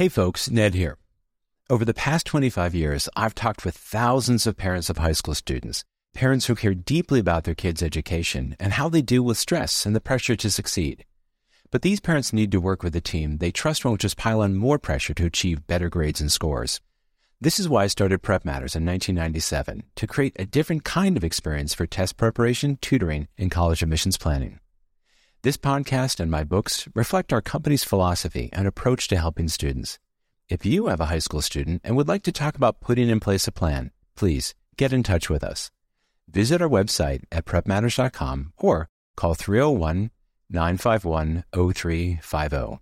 Hey folks, Ned here. Over the past 25 years, I've talked with thousands of parents of high school students, parents who care deeply about their kids' education and how they deal with stress and the pressure to succeed. But these parents need to work with a team they trust won't just pile on more pressure to achieve better grades and scores. This is why I started Prep Matters in 1997 to create a different kind of experience for test preparation, tutoring, and college admissions planning. This podcast and my books reflect our company's philosophy and approach to helping students. If you have a high school student and would like to talk about putting in place a plan, please get in touch with us. Visit our website at prepmatters.com or call 301 951 0350.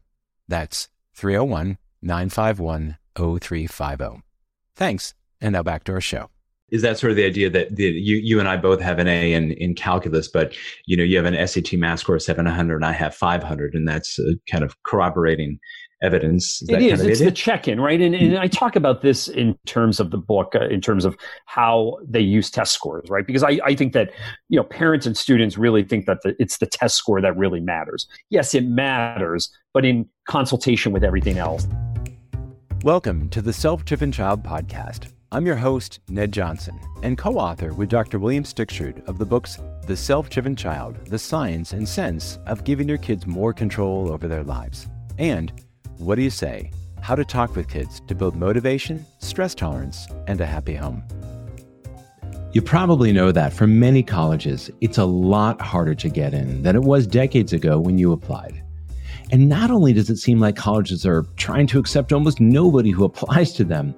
That's 301 951 0350. Thanks, and now back to our show is that sort of the idea that the, you you and I both have an A in in calculus, but you know you have an SAT math score of 700 and I have 500, and that's uh, kind of corroborating evidence. Is it is. It's the check-in, right? And, and I talk about this in terms of the book, uh, in terms of how they use test scores, right? Because I, I think that you know parents and students really think that the, it's the test score that really matters. Yes, it matters, but in consultation with everything else. Welcome to the Self-Driven Child podcast I'm your host, Ned Johnson, and co author with Dr. William Stixrud of the books The Self Driven Child The Science and Sense of Giving Your Kids More Control Over Their Lives, and What Do You Say? How to Talk with Kids to Build Motivation, Stress Tolerance, and a Happy Home. You probably know that for many colleges, it's a lot harder to get in than it was decades ago when you applied. And not only does it seem like colleges are trying to accept almost nobody who applies to them,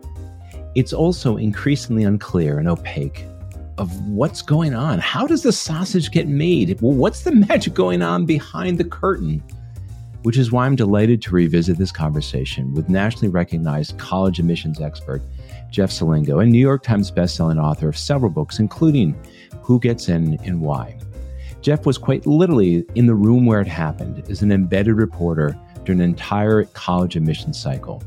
it's also increasingly unclear and opaque of what's going on. How does the sausage get made? What's the magic going on behind the curtain? Which is why I'm delighted to revisit this conversation with nationally recognized college admissions expert Jeff Selingo, a New York Times bestselling author of several books, including Who Gets In and Why. Jeff was quite literally in the room where it happened as an embedded reporter during an entire college admissions cycle.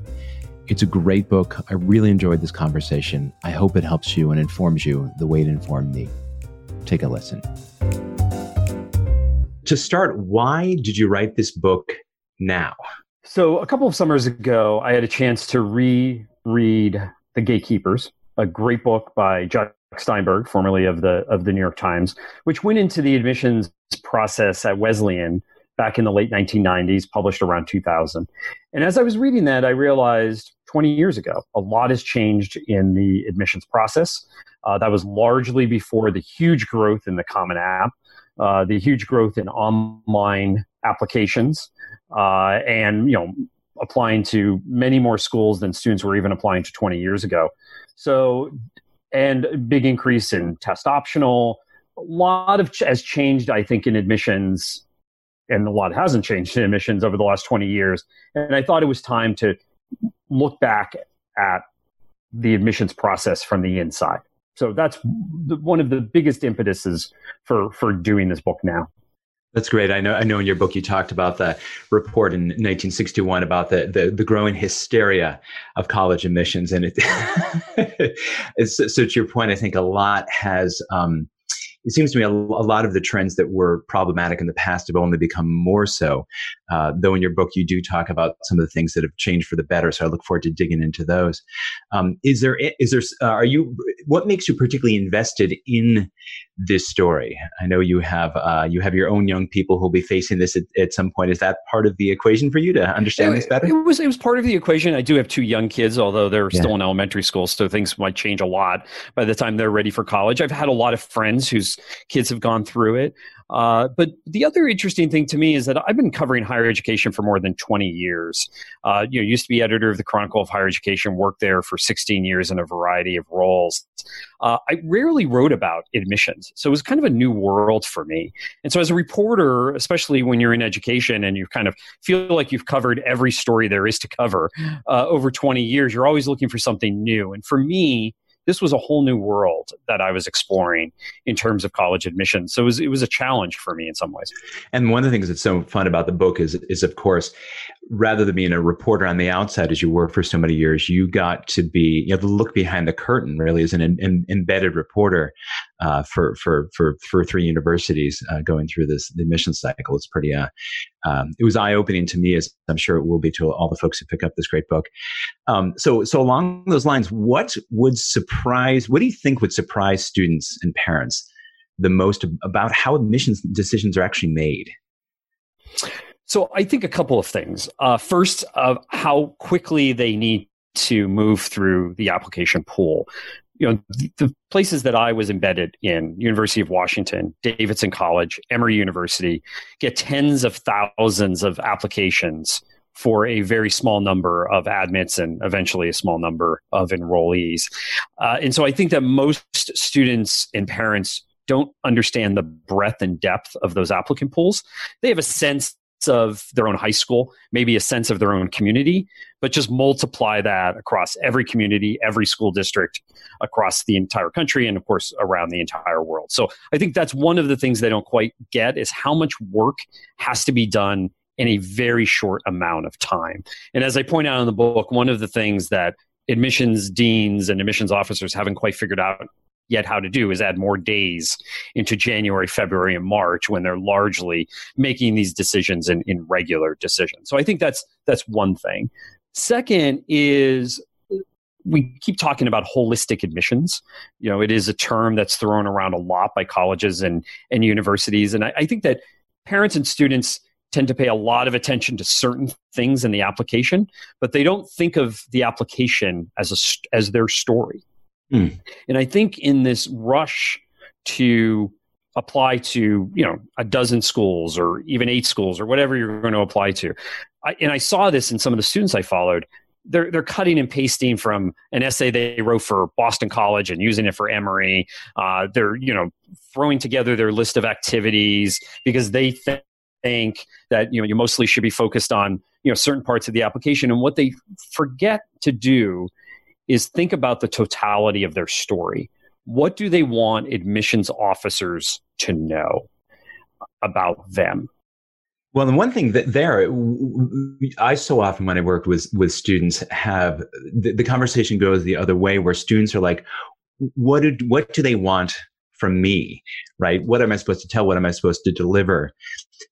It's a great book. I really enjoyed this conversation. I hope it helps you and informs you the way it informed me. Take a listen. To start, why did you write this book now? So, a couple of summers ago, I had a chance to reread The Gatekeepers, a great book by Jacques Steinberg, formerly of the of the New York Times, which went into the admissions process at Wesleyan back in the late 1990s, published around 2000. And as I was reading that, I realized 20 years ago, a lot has changed in the admissions process. Uh, that was largely before the huge growth in the Common App, uh, the huge growth in online applications, uh, and you know applying to many more schools than students were even applying to 20 years ago. So, and big increase in test optional. A lot of ch- has changed, I think, in admissions and a lot hasn't changed in admissions over the last 20 years. And I thought it was time to look back at the admissions process from the inside. So that's the, one of the biggest impetuses for for doing this book now. That's great. I know. I know. In your book, you talked about the report in 1961 about the the, the growing hysteria of college admissions, and it. so, so, to your point, I think a lot has um, it seems to me a, a, lot of the trends that were problematic in the past have only become more so. Uh, though in your book you do talk about some of the things that have changed for the better, so I look forward to digging into those. Um, is there is there uh, are you what makes you particularly invested in this story? I know you have uh, you have your own young people who'll be facing this at, at, some point. Is that part of the equation for you to understand it, this better? It was it was part of the equation. I do have two young kids, although they're yeah. still in elementary school, so things might change a lot by the time they're ready for college. I've had a lot of friends whose kids have gone through it. Uh, but the other interesting thing to me is that I've been covering higher education for more than 20 years. Uh, you know, used to be editor of the Chronicle of Higher Education, worked there for 16 years in a variety of roles. Uh, I rarely wrote about admissions, so it was kind of a new world for me. And so, as a reporter, especially when you're in education and you kind of feel like you've covered every story there is to cover uh, over 20 years, you're always looking for something new. And for me, this was a whole new world that I was exploring in terms of college admission. So it was, it was a challenge for me in some ways. And one of the things that's so fun about the book is, is of course, rather than being a reporter on the outside as you were for so many years, you got to be, you know, the look behind the curtain really as an in, embedded reporter uh, for, for, for, for three universities uh, going through this the admission cycle. It's pretty, uh, um, it was eye opening to me, as I'm sure it will be to all the folks who pick up this great book. Um, so, so along those lines, what would surprise, what do you think would surprise students and parents the most about how admissions decisions are actually made? So I think a couple of things. Uh, first, of how quickly they need to move through the application pool. You know, the places that I was embedded in, University of Washington, Davidson College, Emory University, get tens of thousands of applications for a very small number of admits and eventually a small number of enrollees. Uh, and so I think that most students and parents don't understand the breadth and depth of those applicant pools. They have a sense of their own high school, maybe a sense of their own community, but just multiply that across every community, every school district across the entire country, and of course around the entire world. So I think that's one of the things they don't quite get is how much work has to be done in a very short amount of time. And as I point out in the book, one of the things that admissions deans and admissions officers haven't quite figured out yet how to do is add more days into January, February, and March when they're largely making these decisions in, in regular decisions. So I think that's that's one thing. Second is we keep talking about holistic admissions. You know, it is a term that's thrown around a lot by colleges and, and universities. And I, I think that parents and students tend to pay a lot of attention to certain things in the application, but they don't think of the application as a as their story. Mm. And I think in this rush to apply to you know a dozen schools or even eight schools or whatever you're going to apply to, I, and I saw this in some of the students I followed. They're they're cutting and pasting from an essay they wrote for Boston College and using it for Emory. Uh, they're you know throwing together their list of activities because they th- think that you know you mostly should be focused on you know certain parts of the application and what they forget to do is think about the totality of their story. What do they want admissions officers to know about them? Well, the one thing that there, I so often when I work with with students have the, the conversation goes the other way, where students are like, "What did what do they want from me, right? What am I supposed to tell? What am I supposed to deliver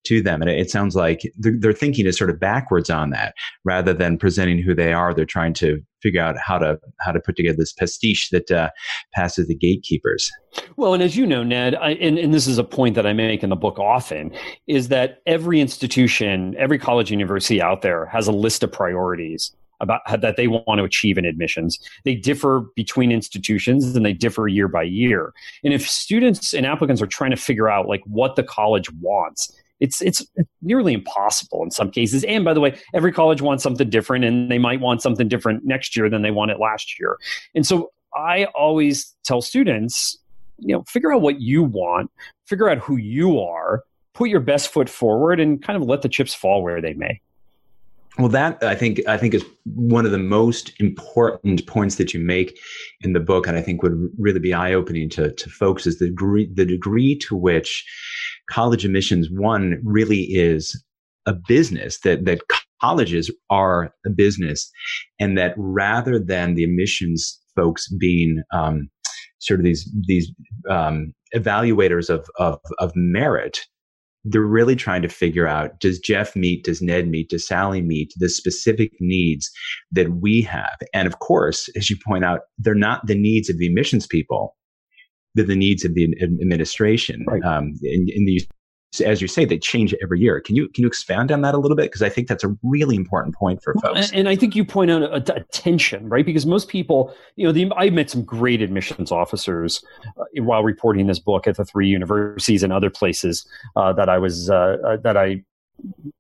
to them? And it, it sounds like their thinking is sort of backwards on that, rather than presenting who they are. They're trying to figure out how to how to put together this pastiche that uh, passes the gatekeepers. Well, and as you know, Ned, I, and, and this is a point that I make in the book often, is that every institution, every college university out there has a list of priorities about that they want to achieve in admissions. They differ between institutions and they differ year by year. And if students and applicants are trying to figure out like what the college wants, it's it's nearly impossible in some cases. And by the way, every college wants something different, and they might want something different next year than they wanted last year. And so I always tell students, you know, figure out what you want, figure out who you are, put your best foot forward, and kind of let the chips fall where they may. Well, that I think I think is one of the most important points that you make in the book, and I think would really be eye opening to, to folks is the degree the degree to which college admissions one really is a business that that colleges are a business, and that rather than the admissions folks being um, sort of these these um, evaluators of, of of merit they're really trying to figure out does Jeff meet, does Ned meet, does Sally meet the specific needs that we have? And of course, as you point out, they're not the needs of the admissions people, they're the needs of the administration. Right. Um, in, in these as you say, they change every year. Can you can you expand on that a little bit? Because I think that's a really important point for folks. And, I think you point out a, a, tension, right? Because most people, you know, the, I met some great admissions officers uh, while reporting this book at the three universities and other places uh, that I was uh, uh that I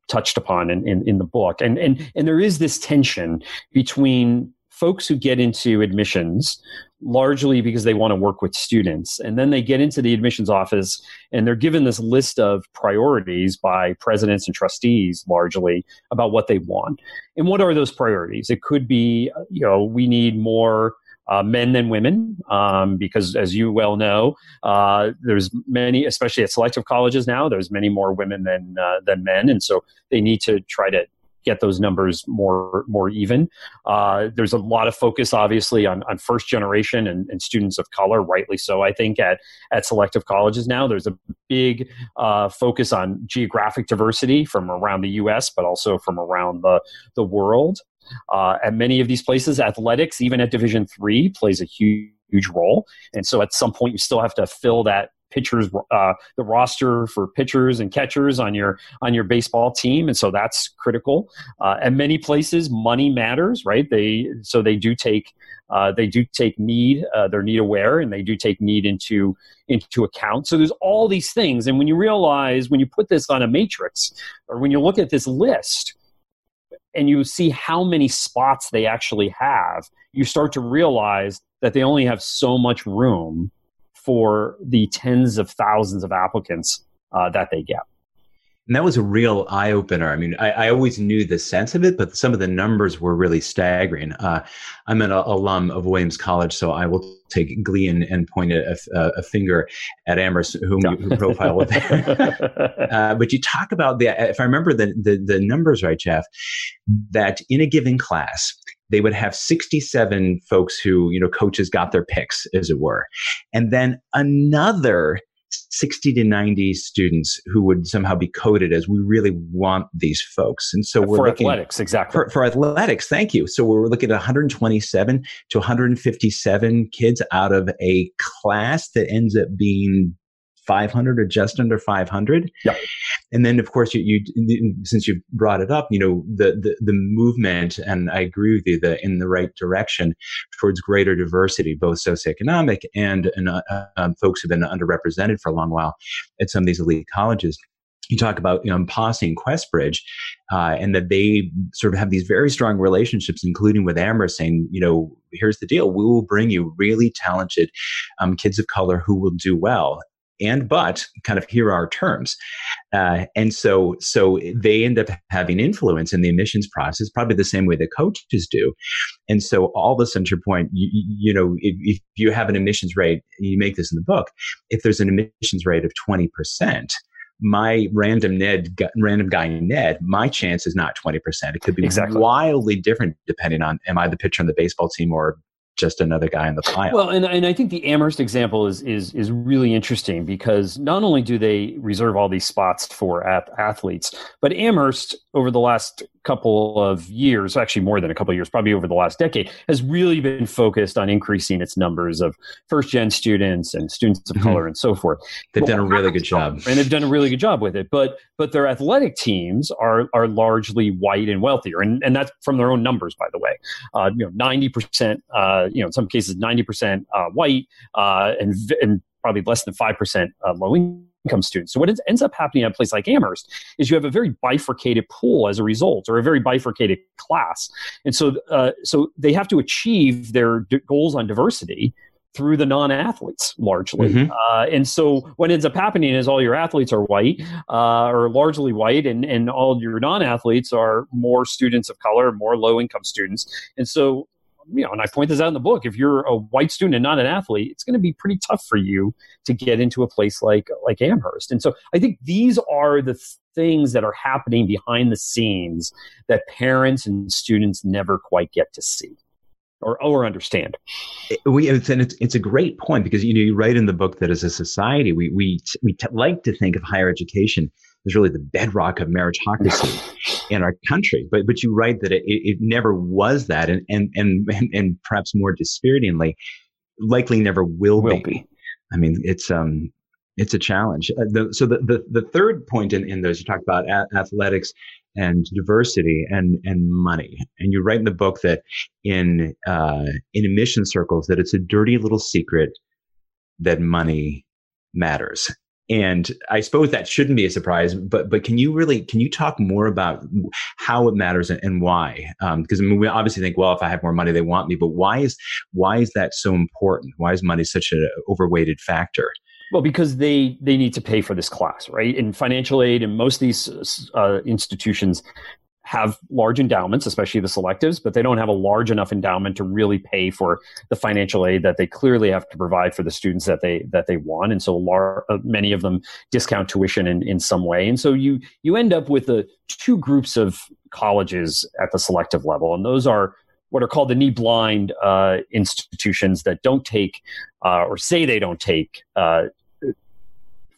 touched upon in, in, in the book, and and and there is this tension between folks who get into admissions largely because they want to work with students. And then they get into the admissions office and they're given this list of priorities by presidents and trustees largely about what they want. And what are those priorities? It could be, you know, we need more uh, men than women, um, because as you well know, uh, there's many, especially at selective colleges now, there's many more women than uh, than men, and so they need to try to get those numbers more more even. Uh, there's a lot of focus, obviously, on, on first generation and, and, students of color, rightly so. I think at at selective colleges now, there's a big uh, focus on geographic diversity from around the U.S., but also from around the the world. Uh, at many of these places, athletics, even at Division three, plays a huge huge role. And so at some point, you still have to fill that pitchers uh, the roster for pitchers and catchers on your on your baseball team. And so that's critical. Uh, and many places money matters right? They so they do take uh, they do take need uh, they're need aware and they do take need into into account. So there's all these things. And when you realize when you put this on a matrix or when you look at this list and you see how many spots they actually have you start to realize that they only have so much room for the tens of thousands of applicants uh, that they get. And that was a real eye opener. I mean, I, I, always knew the sense of it, but some of the numbers were really staggering. Uh, I'm an alum of Williams College, so I will take glee and, and point a, a, a, finger at Amherst, whom no. you profile there. uh, but you talk about the, if I remember the, the, the numbers right, Jeff, that in a given class, they would have 67 folks who, you know, coaches got their picks, as it were. And then another 60 to 90 students who would somehow be coded as we really want these folks. And so we're for looking athletics, exactly. For, for, athletics, thank you. So we're looking at 127 to 157 kids out of a class that ends up being 500 or just under 500. Yeah. And then, of course, you, you since you brought it up, you know the, the the movement, and I agree with you, the in the right direction towards greater diversity, both socioeconomic and and uh, um, folks who've been underrepresented for a long while at some of these elite colleges you talk about you know Posse and Questbridge, uh, and that they sort of have these very strong relationships, including with Amherst, saying, you know, here's the deal: we will bring you really talented um, kids of color who will do well and but kind of here are terms uh, and so so they end up having influence in the admissions process probably the same way the coaches do and so all of a sudden to your point you, you know if, if, you have an admissions rate you make this in the book if there's an admissions rate of 20% my random Ned, random guy Ned, my chance is not 20%. It could be exactly. wildly different depending on am I the pitcher on the baseball team or just another guy in the pile. Well, and, and I think the Amherst example is is is really interesting because not only do they reserve all these spots for athletes, but Amherst over the last couple of years, actually more than a couple of years, probably over the last decade, has really been focused on increasing its numbers of first gen students and students of mm-hmm. color and so forth. They've done a really good job. And they've done a really good job with it. But but their athletic teams are are largely white and wealthier. And and that's from their own numbers, by the way. Uh, you know, ninety percent uh, you know, in some cases ninety percent uh, white uh, and and probably less than five percent uh, low income income students. So what ends up happening at a place like Amherst is you have a very bifurcated pool as a result, or a very bifurcated class, and so uh, so they have to achieve their d- goals on diversity through the non-athletes largely mm-hmm. uh, and so what ends up happening is all your athletes are white uh, or largely white and, and all your non-athletes are more students of color more low-income students and so you know, and I point this out in the book, if you're a white student and not an athlete, it's going to be pretty tough for you to get into a place like like Amherst. And so I think these are the things that are happening behind the scenes that parents and students never quite get to see or or understand. We it's, and it's, it's a great point because you know you write in the book that as a society we we we t- like to think of higher education is really the bedrock of meritocracy in our country. But but you write that it, it never was that, and and and and perhaps more dispiritingly, likely never will, will be. be. I mean, it's um, it's a challenge. Uh, the, so the, the the third point in, in those you talk about a- athletics and diversity and and money, and you write in the book that in uh, in admission circles that it's a dirty little secret that money matters and I suppose that shouldn't be a surprise, but but can you really can you talk more about how it matters and, and why? Because um, I mean, we obviously think, well, if I have more money, they want me. But why is why is that so important? Why is money such an overweighted factor? Well, because they they need to pay for this class, right? In financial aid and most of these uh, institutions, have large endowments, especially the selectives, but they don't have a large enough endowment to really pay for the financial aid that they clearly have to provide for the students that they that they want. And so lar- uh, many of them discount tuition in, in some way. And so you you end up with the two groups of colleges at the selective level, and those are what are called the need blind uh, institutions that don't take uh, or say they don't take uh,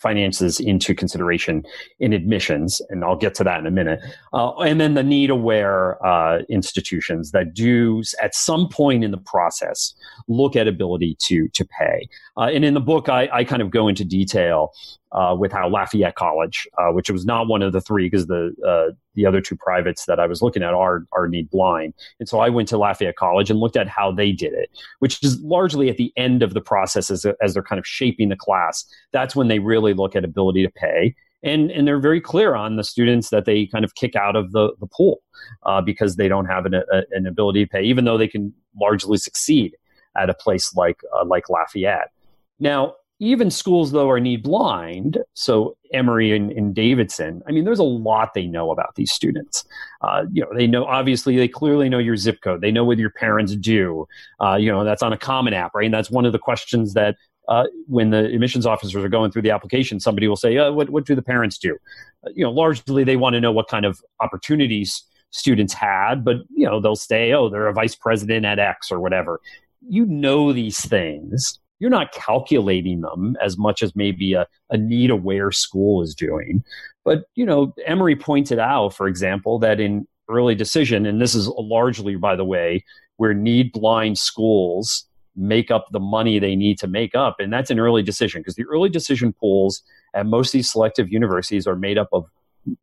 finances into consideration in admissions, and I'll get to that in a minute. Uh, and then the need aware uh, institutions that do, at some point in the process, look at ability to to pay. Uh, and in the book, I, I, kind of go into detail uh, with how Lafayette College, uh, which was not one of the three because the uh, the other two privates that I was looking at are are need blind, and so I went to Lafayette College and looked at how they did it, which is largely at the end of the process as, as they're kind of shaping the class. That's when they really look at ability to pay. And, and they're very clear on the students that they kind of kick out of the, the pool uh, because they don't have an, a, an ability to pay, even though they can largely succeed at a place like uh, like Lafayette. Now, even schools though are need blind. So emory and, and, davidson i mean there's a lot they know about these students. Uh, you know they know obviously they clearly know your zip code. They know what your parents do. Uh, you know that's on a common app right? And that's one of the questions that uh, when the admissions officers are going through the application somebody will say uh, what, what do the parents do? Uh, you know largely they want to know what kind of opportunities students had but you know they'll say oh they're a vice president at x or whatever. You know these things you're not calculating them as much as maybe a, a need aware school is doing. But, you know, Emory pointed out, for example, that in early decision, and this is largely, by the way, where need blind schools make up the money they need to make up. And that's an early decision because the early decision pools at most of these selective universities are made up of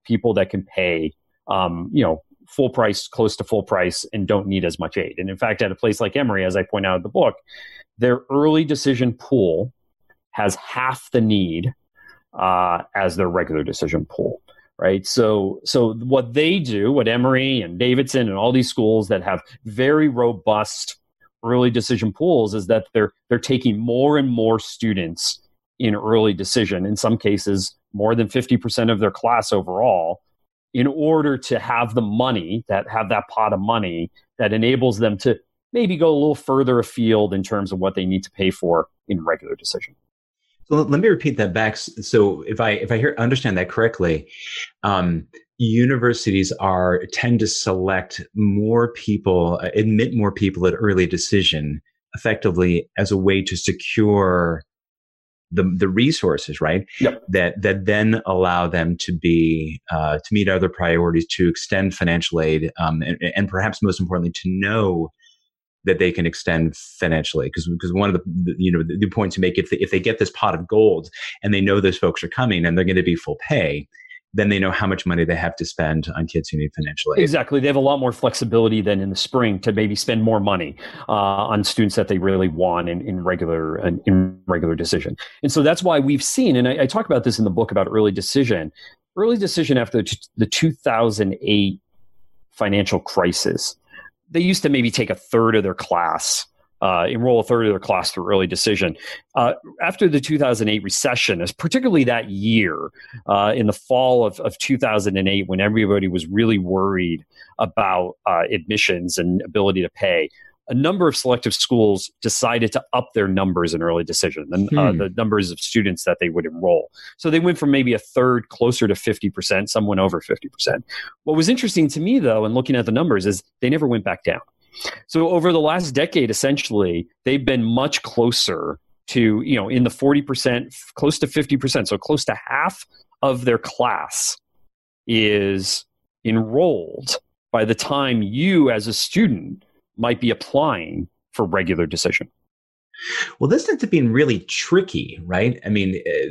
people that can pay, um, you know, full price, close to full price, and don't need as much aid. And in fact, at a place like Emory, as I point out in the book, their early decision pool has half the need uh, as their regular decision pool right? So so what they do what emory and davidson and all these schools that have very robust early decision pools is that they're they're taking more and more students in early decision in some cases more than 50% of their class overall in order to have the money that have that pot of money that enables them to maybe go a little further afield in terms of what they need to pay for in regular decision. So let me repeat that back. So if I if I hear understand that correctly, um, universities are tend to select more people, uh, admit more people at early decision, effectively as a way to secure the the resources, right? Yep. That that then allow them to be uh, to meet other priorities, to extend financial aid, um, and, and perhaps most importantly, to know that they can extend financially because because one of the you know the, the points make if they, if they get this pot of gold and they know those folks are coming and they're going to be full pay then they know how much money they have to spend on kids who need financial aid. Exactly. They have a lot more flexibility than in the spring to maybe spend more money uh, on students that they really want in, in regular in regular decision. And so that's why we've seen, and I, I talk about this in the book about early decision. Early decision after the 2008 financial crisis they used to maybe take a third of their class uh, enroll a third of their class through early decision. Uh, after the 2008 recession, as particularly that year, uh, in the fall of, of 2008, when everybody was really worried about uh, admissions and ability to pay, a number of selective schools decided to up their numbers in early decision, and uh, hmm. the numbers of students that they would enroll. So they went from maybe a third closer to 50%, some went over 50%. What was interesting to me, though, in looking at the numbers, is they never went back down. So over the last decade, essentially, they've been much closer to, you know, in the 40%, close to 50%. So close to half of their class is enrolled by the time you, as a student, might be applying for regular decision. Well, this ends up being really tricky, right? I mean, uh,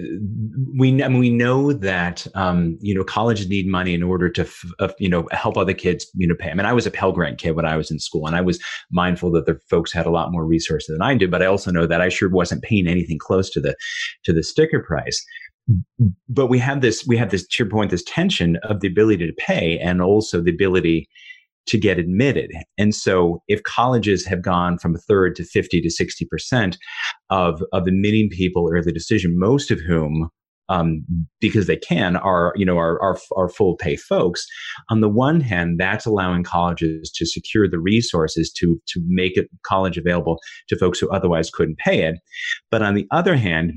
we I mean, we know that um, you know colleges need money in order to f- uh, you know help other kids you know pay. I mean, I was a Pell Grant kid when I was in school, and I was mindful that the folks had a lot more resources than I did. But I also know that I sure wasn't paying anything close to the to the sticker price. But we have this we have this to your point this tension of the ability to pay and also the ability to get admitted. And so if colleges have gone from a third to 50 to 60% of, of admitting people early decision, most of whom um, because they can are you know are, are, are full pay folks on the one hand that's allowing colleges to secure the resources to to make it college available to folks who otherwise couldn't pay it but on the other hand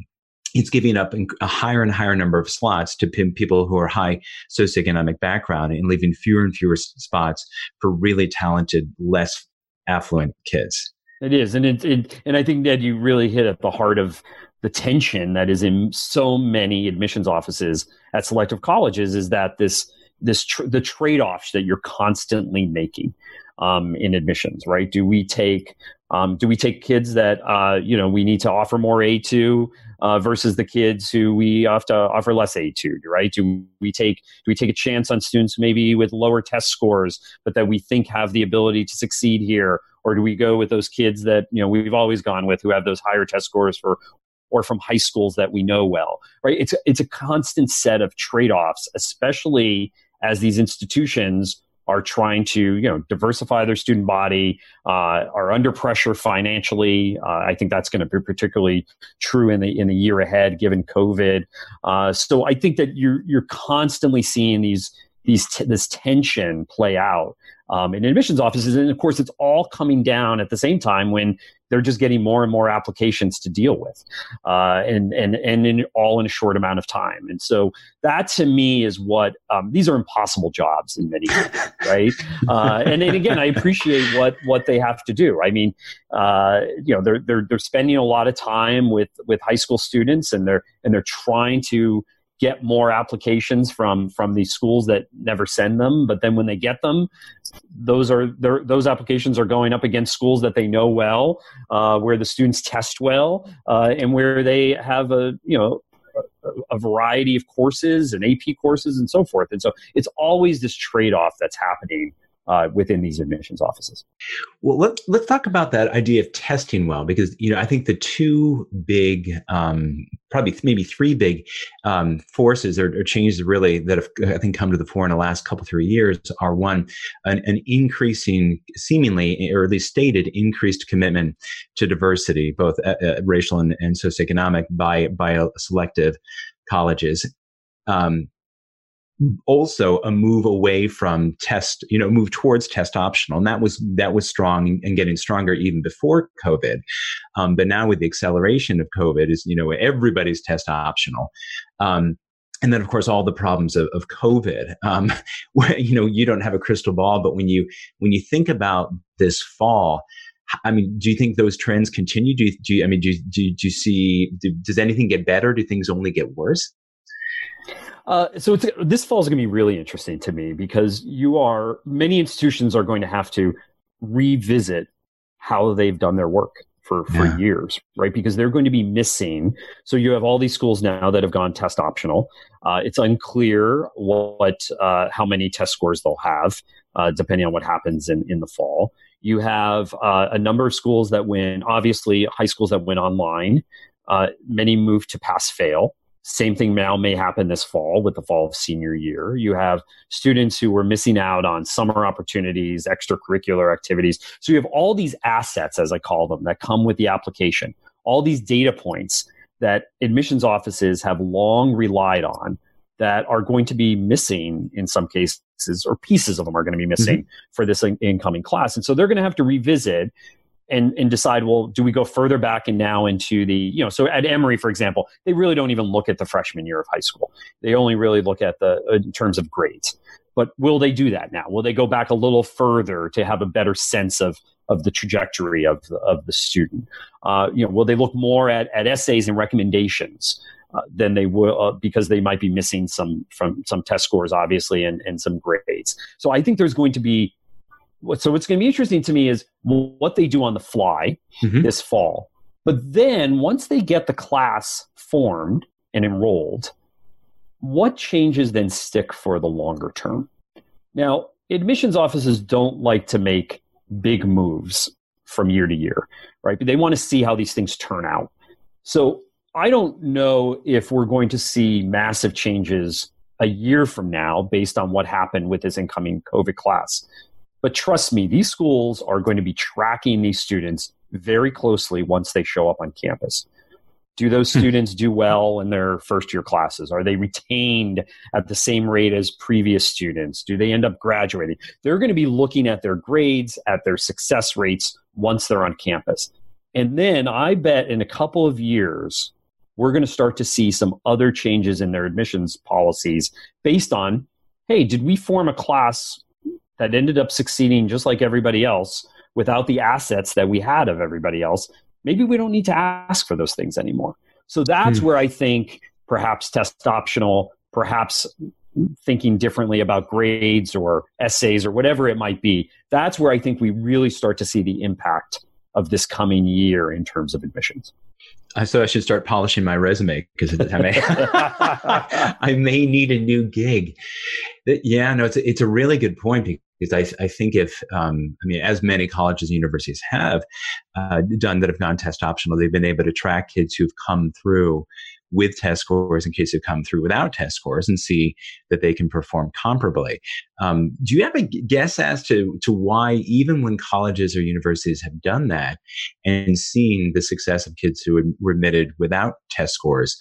it's giving up a higher and higher number of slots to people who are high socioeconomic background and leaving fewer and fewer spots for really talented, less affluent kids. It is, and it, it, and I think that you really hit at the heart of the tension that is in so many admissions offices at selective colleges is that this this tr- the trade offs that you're constantly making um, in admissions, right? Do we take um, do we take kids that uh, you know we need to offer more aid to uh, versus the kids who we have to offer less aid to, right? Do we take do we take a chance on students maybe with lower test scores, but that we think have the ability to succeed here, or do we go with those kids that you know we've always gone with who have those higher test scores for or from high schools that we know well, right? It's it's a constant set of trade offs, especially as these institutions are trying to you know diversify their student body uh, are under pressure financially. Uh, i think that's going to be particularly true in the in the year ahead given covid. Uh, so i think that you're you're constantly seeing these these t- this tension play out um, in admissions offices. And of course, it's all coming down at the same time when they're just getting more and more applications to deal with, uh, and and and in, all in a short amount of time. And so that to me is what um, these are impossible jobs in many ways, right? Uh, and, and again, I appreciate what what they have to do. I mean, uh, you know, they're they're they're spending a lot of time with with high school students, and they're and they're trying to get more applications from from these schools that never send them but then when they get them those are those applications are going up against schools that they know well uh, where the students test well uh, and where they have a you know a, a variety of courses and AP courses and so forth. And so it's always this trade off that's happening uh, within these admissions offices. Well, let's let's talk about that idea of testing well, because you know I think the two big, um, probably maybe three big um, forces or, or, changes really that have I think come to the fore in the last couple three years are one, an, an increasing, seemingly or at least stated, increased commitment to diversity, both uh, uh, racial and, and socioeconomic, by by selective colleges. Um, also a move away from test, you know, move towards test optional. And that was, that was strong and getting stronger even before COVID. Um, but now with the acceleration of COVID is, you know, everybody's test optional. Um, and then of course all the problems of, of covid um, you know you don't have a crystal ball but when you when you think about this fall I mean, do you think those trends continue? Do you, do you I mean, do do do you see, do, does anything get better? Do things only get worse? Uh, so this fall is going to be really interesting to me because you are many institutions are going to have to revisit how they've done their work for, for yeah. years, right? Because they're going to be missing. So you have all these schools now that have gone test optional. Uh, it's unclear what uh, how many test scores they'll have, uh, depending on what happens in, in the fall. You have uh, a number of schools that win, obviously high schools that win online. Uh, many move to pass fail. Same thing now may happen this fall with the fall of senior year. You have students who were missing out on summer opportunities, extracurricular activities. So you have all these assets, as I call them, that come with the application, all these data points that admissions offices have long relied on that are going to be missing in some cases, or pieces of them are going to be missing mm-hmm. for this in- incoming class. And so they're going to have to revisit and and decide well do we go further back and now into the you know so at emory for example they really don't even look at the freshman year of high school. They only really look at the in terms of grades. But will they do that now? Will they go back a little further to have a better sense of of the trajectory of the, of the student? Uh, you know will they look more at, at essays and recommendations uh, than they will uh, because they might be missing some from some test scores obviously and, and some grades? So i think there's going to be so what's going to be interesting to me is what they do on the fly mm-hmm. this fall. But then once they get the class formed and enrolled, what changes then stick for the longer term? Now, admissions offices don't like to make big moves from year to year, right? But they want to see how these things turn out. So I don't know if we're going to see massive changes a year from now based on what happened with this incoming COVID class. But trust me, these schools are going to be tracking these students very closely once they show up on campus. Do those hmm. students do well in their first year classes? Are they retained at the same rate as previous students? Do they end up graduating? They're going to be looking at their grades, at their success rates once they're on campus. And then I bet in a couple of years, we're going to start to see some other changes in their admissions policies based on hey, did we form a class that ended up succeeding just like everybody else without the assets that we had of everybody else? maybe we don't need to ask for those things anymore. So that's hmm. where I think perhaps test optional, perhaps thinking differently about grades or essays or whatever it might be. That's where I think we really start to see the impact of this coming year in terms of admissions. So I should start polishing my resume because I may, I may need a new gig. Yeah, no, it's a, it's a really good point because I, I think if, um, I mean, as many colleges and universities have uh, done that have gone test optional, they've been able to track kids who've come through with test scores in case they've come through without test scores and see that they can perform comparably. Um, do you have a guess as to, to why, even when colleges or universities have done that and seen the success of kids who were admitted without test scores,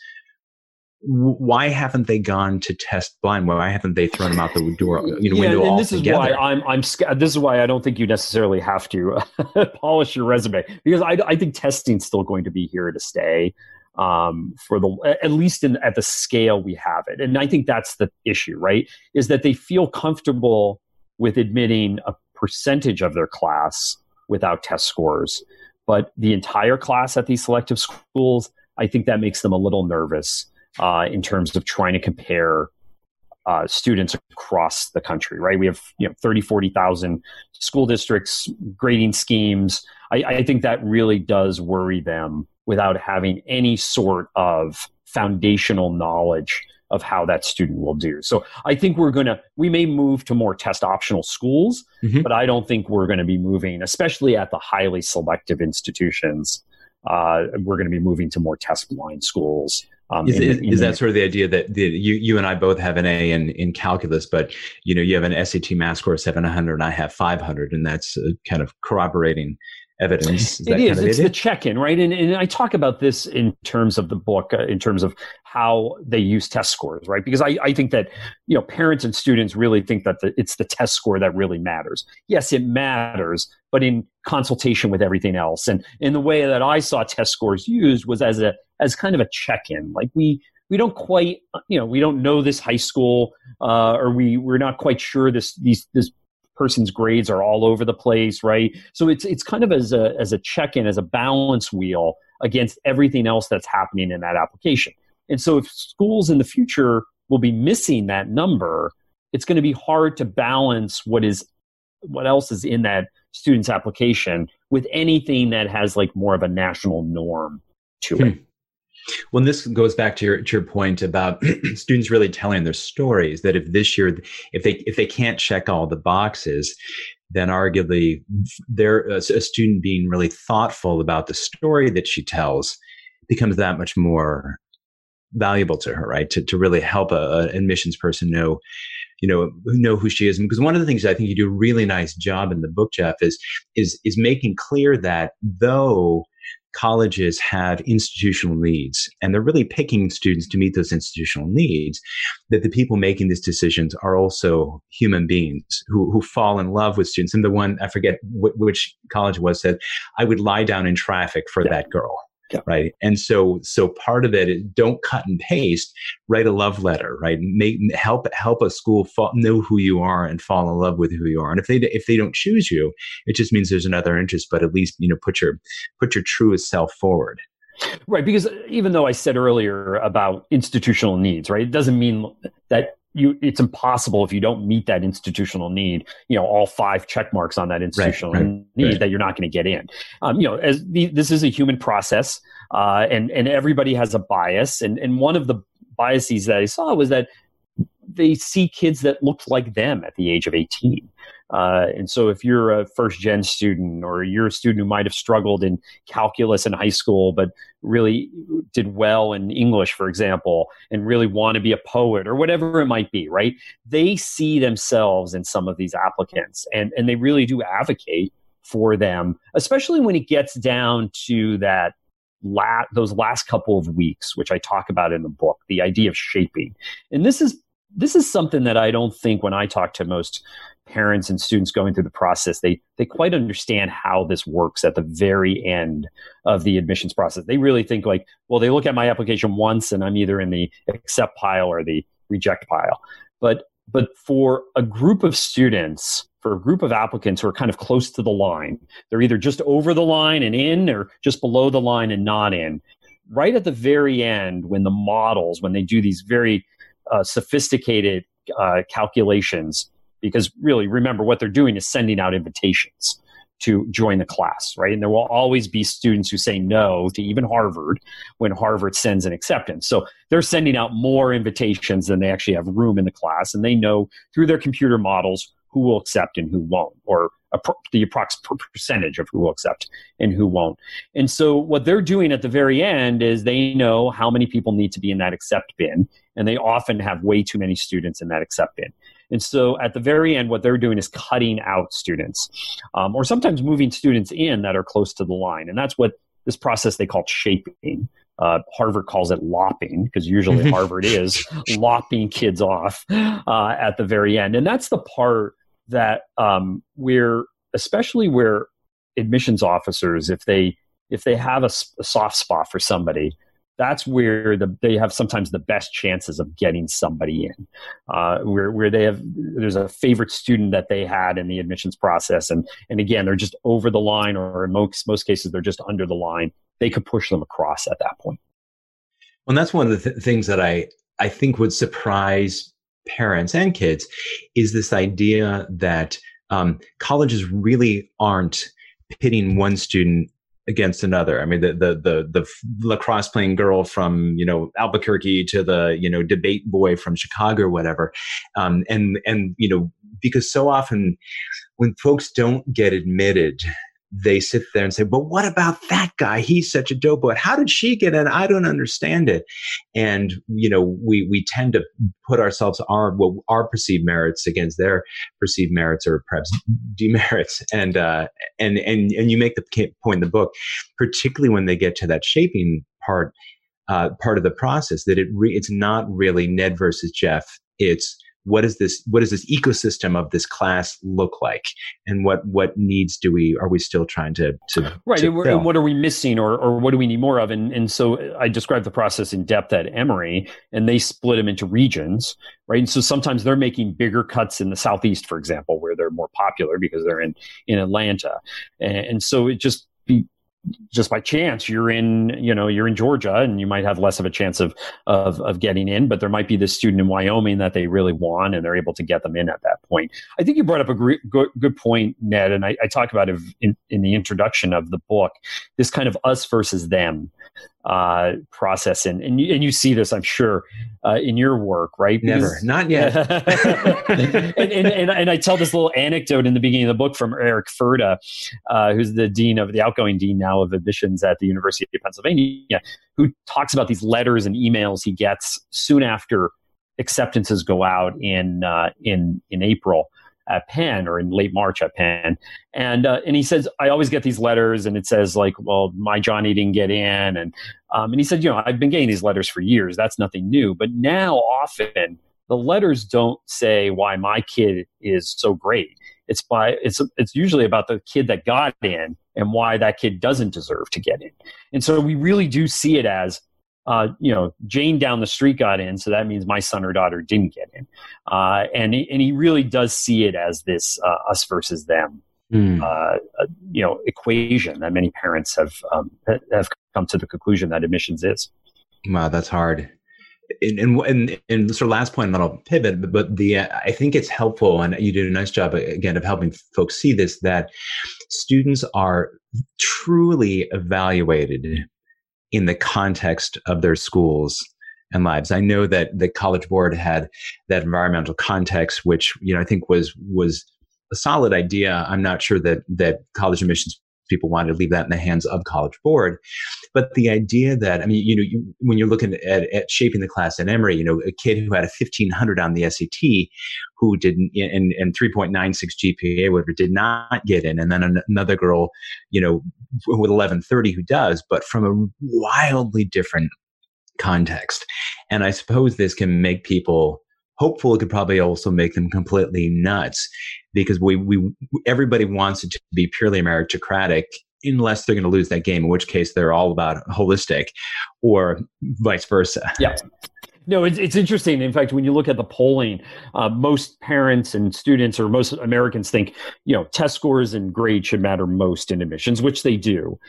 why haven't they gone to test blind? Why haven't they thrown them out the door, you know, yeah, window and this is why I'm, I'm, this is why I don't think you necessarily have to uh, polish your resume because I, I think testing's still going to be here to stay um, for the, at least in, at the scale we have it. And I think that's the issue, right? Is that they feel comfortable with admitting a percentage of their class without test scores, but the entire class at these selective schools, I think that makes them a little nervous uh, in terms of trying to compare uh, students across the country, right? We have you know 30, 40,000 school districts, grading schemes. I, I think that really does worry them without having any sort of foundational knowledge of how that student will do. So I think we're going to, we may move to more test optional schools, mm-hmm. but I don't think we're going to be moving, especially at the highly selective institutions. Uh, we're going to be moving to more test blind schools um, is, in, in, is that sort of the idea that the, you you and I both have an A in, in calculus, but you know you have an SAT math score of 700 and I have 500, and that's uh, kind of corroborating evidence. Is it is. it's the check-in, right? And, and I talk about this in terms of the book, uh, in terms of how they use test scores, right? Because I, I think that you know parents and students really think that the, it's the test score that really matters. Yes, it matters, but in consultation with everything else, and in the way that I saw test scores used was as a as kind of a check-in, like we we don't quite you know we don't know this high school uh, or we we're not quite sure this these this person's grades are all over the place, right? So it's it's kind of as a as a check-in, as a balance wheel against everything else that's happening in that application. And so if schools in the future will be missing that number, it's going to be hard to balance what is what else is in that student's application with anything that has like more of a national norm to it. Hmm. Well, this goes back to your to your point about students really telling their stories. That if this year, if they if they can't check all the boxes, then arguably they're a, a student being really thoughtful about the story that she tells becomes that much more valuable to her, right? To to really help a, an admissions person know you know know who she is and because one of the things i think you do a really nice job in the book jeff is is is making clear that though colleges have institutional needs and they're really picking students to meet those institutional needs that the people making these decisions are also human beings who, who fall in love with students and the one i forget wh- which college was said i would lie down in traffic for yeah. that girl yeah. right? And so so part of it is don't cut and paste write a love letter right? Make help help a school fall, know who you are and fall in love with who you are. And if they if they don't choose you it just means there's another interest but at least you know put your put your truest self forward. Right because even though i said earlier about institutional needs right it doesn't mean that you it's impossible if you don't meet that institutional need you know all five check marks on that institutional right, right, need right. that you're not going to get in um, you know as the, this is a human process uh, and and everybody has a bias and and one of the biases that i saw was that they see kids that looked like them at the age of 18 uh, and so, if you're a first gen student or you're a student who might have struggled in calculus in high school, but really did well in English, for example, and really want to be a poet or whatever it might be, right? They see themselves in some of these applicants and, and they really do advocate for them, especially when it gets down to that la- those last couple of weeks, which I talk about in the book, the idea of shaping. And this is this is something that I don't think when I talk to most parents and students going through the process, they they quite understand how this works at the very end of the admissions process. They really think like, well, they look at my application once and I'm either in the accept pile or the reject pile. But but for a group of students, for a group of applicants who are kind of close to the line, they're either just over the line and in or just below the line and not in. Right at the very end, when the models, when they do these very uh, sophisticated uh, calculations, because really remember what they're doing is sending out invitations to join the class, right? And there will always be students who say no to even Harvard when Harvard sends an acceptance. So they're sending out more invitations than they actually have room in the class. And they know through their computer models who will accept and who won't, or the approximate percentage of who will accept and who won't. And so what they're doing at the very end is they know how many people need to be in that accept bin, and they often have way too many students in that accept bin. And so at the very end, what they're doing is cutting out students, um, or sometimes moving students in that are close to the line. And that's what this process they call shaping. Uh, Harvard calls it lopping because usually Harvard is lopping kids off uh, at the very end. And that's the part that um, we're, especially where admissions officers, if they if they have a, a soft spot for somebody, that's where the, they have sometimes the best chances of getting somebody in. Uh, where where they have there's a favorite student that they had in the admissions process, and and again they're just over the line, or in most most cases they're just under the line. They could push them across at that point. Well, that's one of the th- things that I I think would surprise parents and kids is this idea that um, colleges really aren't pitting one student against another. I mean, the, the, the, the lacrosse playing girl from, you know, Albuquerque to the, you know, debate boy from Chicago or whatever. Um, and, and, you know, because so often when folks don't get admitted they sit there and say, but what about that guy? He's such a dope boy. How did she get in? I don't understand it. And, you know, we, we tend to put ourselves, our, well, our perceived merits against their perceived merits or perhaps demerits. And, uh, and, and, and you make the point in the book, particularly when they get to that shaping part, uh, part of the process that it re- it's not really Ned versus Jeff. It's, what is this what does this ecosystem of this class look like? And what what needs do we are we still trying to to right to and, and, what are we missing or or what do we need more of? And and so uh, i described the process in depth at emory and they split them into regions right? And so sometimes they're making bigger cuts in the southeast for example where they're more popular because they're in in atlanta. And, and so it just be just by chance you're in you know you're in Georgia and you might have less of a chance of of of getting in but there might be this student in Wyoming that they really want and they're able to get them in at that point. I think you brought up a great, good, good point Ned and I, I talk about it in, in the introduction of the book this kind of us versus them uh, process. And, and, you, and you see this, I'm sure, uh, in your work, right? Never, because, not yet. and, and, and, and, I tell this little anecdote in the beginning of the book from Eric Furda, uh, who's the dean of the outgoing dean now of admissions at the University of Pennsylvania, who talks about these letters and emails he gets soon after acceptances go out in uh, in in April at Penn or in late March at Penn. And uh, and he says, I always get these letters, and it says like, well, my Johnny didn't get in, and um, and he said, you know, I've been getting these letters for years. That's nothing new. But now often the letters don't say why my kid is so great. It's by it's it's usually about the kid that got in and why that kid doesn't deserve to get in. And so we really do see it as uh, you know, Jane down the street got in, so that means my son or daughter didn't get in. Uh, and he, and he really does see it as this uh, us versus them, mm. you know, equation that many parents have um, have come to the conclusion that admissions is. Wow, that's hard. And and and, and sort of last point, and then I'll pivot. But, but the I think it's helpful, and you did a nice job again of helping folks see this that students are truly evaluated in the context of their schools and lives. I know that the College Board had that environmental context, which you know I think was was a solid idea. I'm not sure that that college admissions people wanted to leave that in the hands of College Board. But the idea that, I mean, you know, you, when you're looking at, at shaping the class at Emory, you know, a kid who had a 1500 on the SAT who didn't, and, and 3.96 GPA, whatever, did not get in. And then another girl, you know, with 1130 who does, but from a wildly different context. And I suppose this can make people hopeful. It could probably also make them completely nuts because we, we, everybody wants it to be purely meritocratic unless they're going to lose that game, in which case they're all about holistic or vice versa. Yeah. No, it's, it's interesting. In fact, when you look at the polling, uh, most parents and students or most Americans think, you know, test scores and grades should matter most in admissions, which they do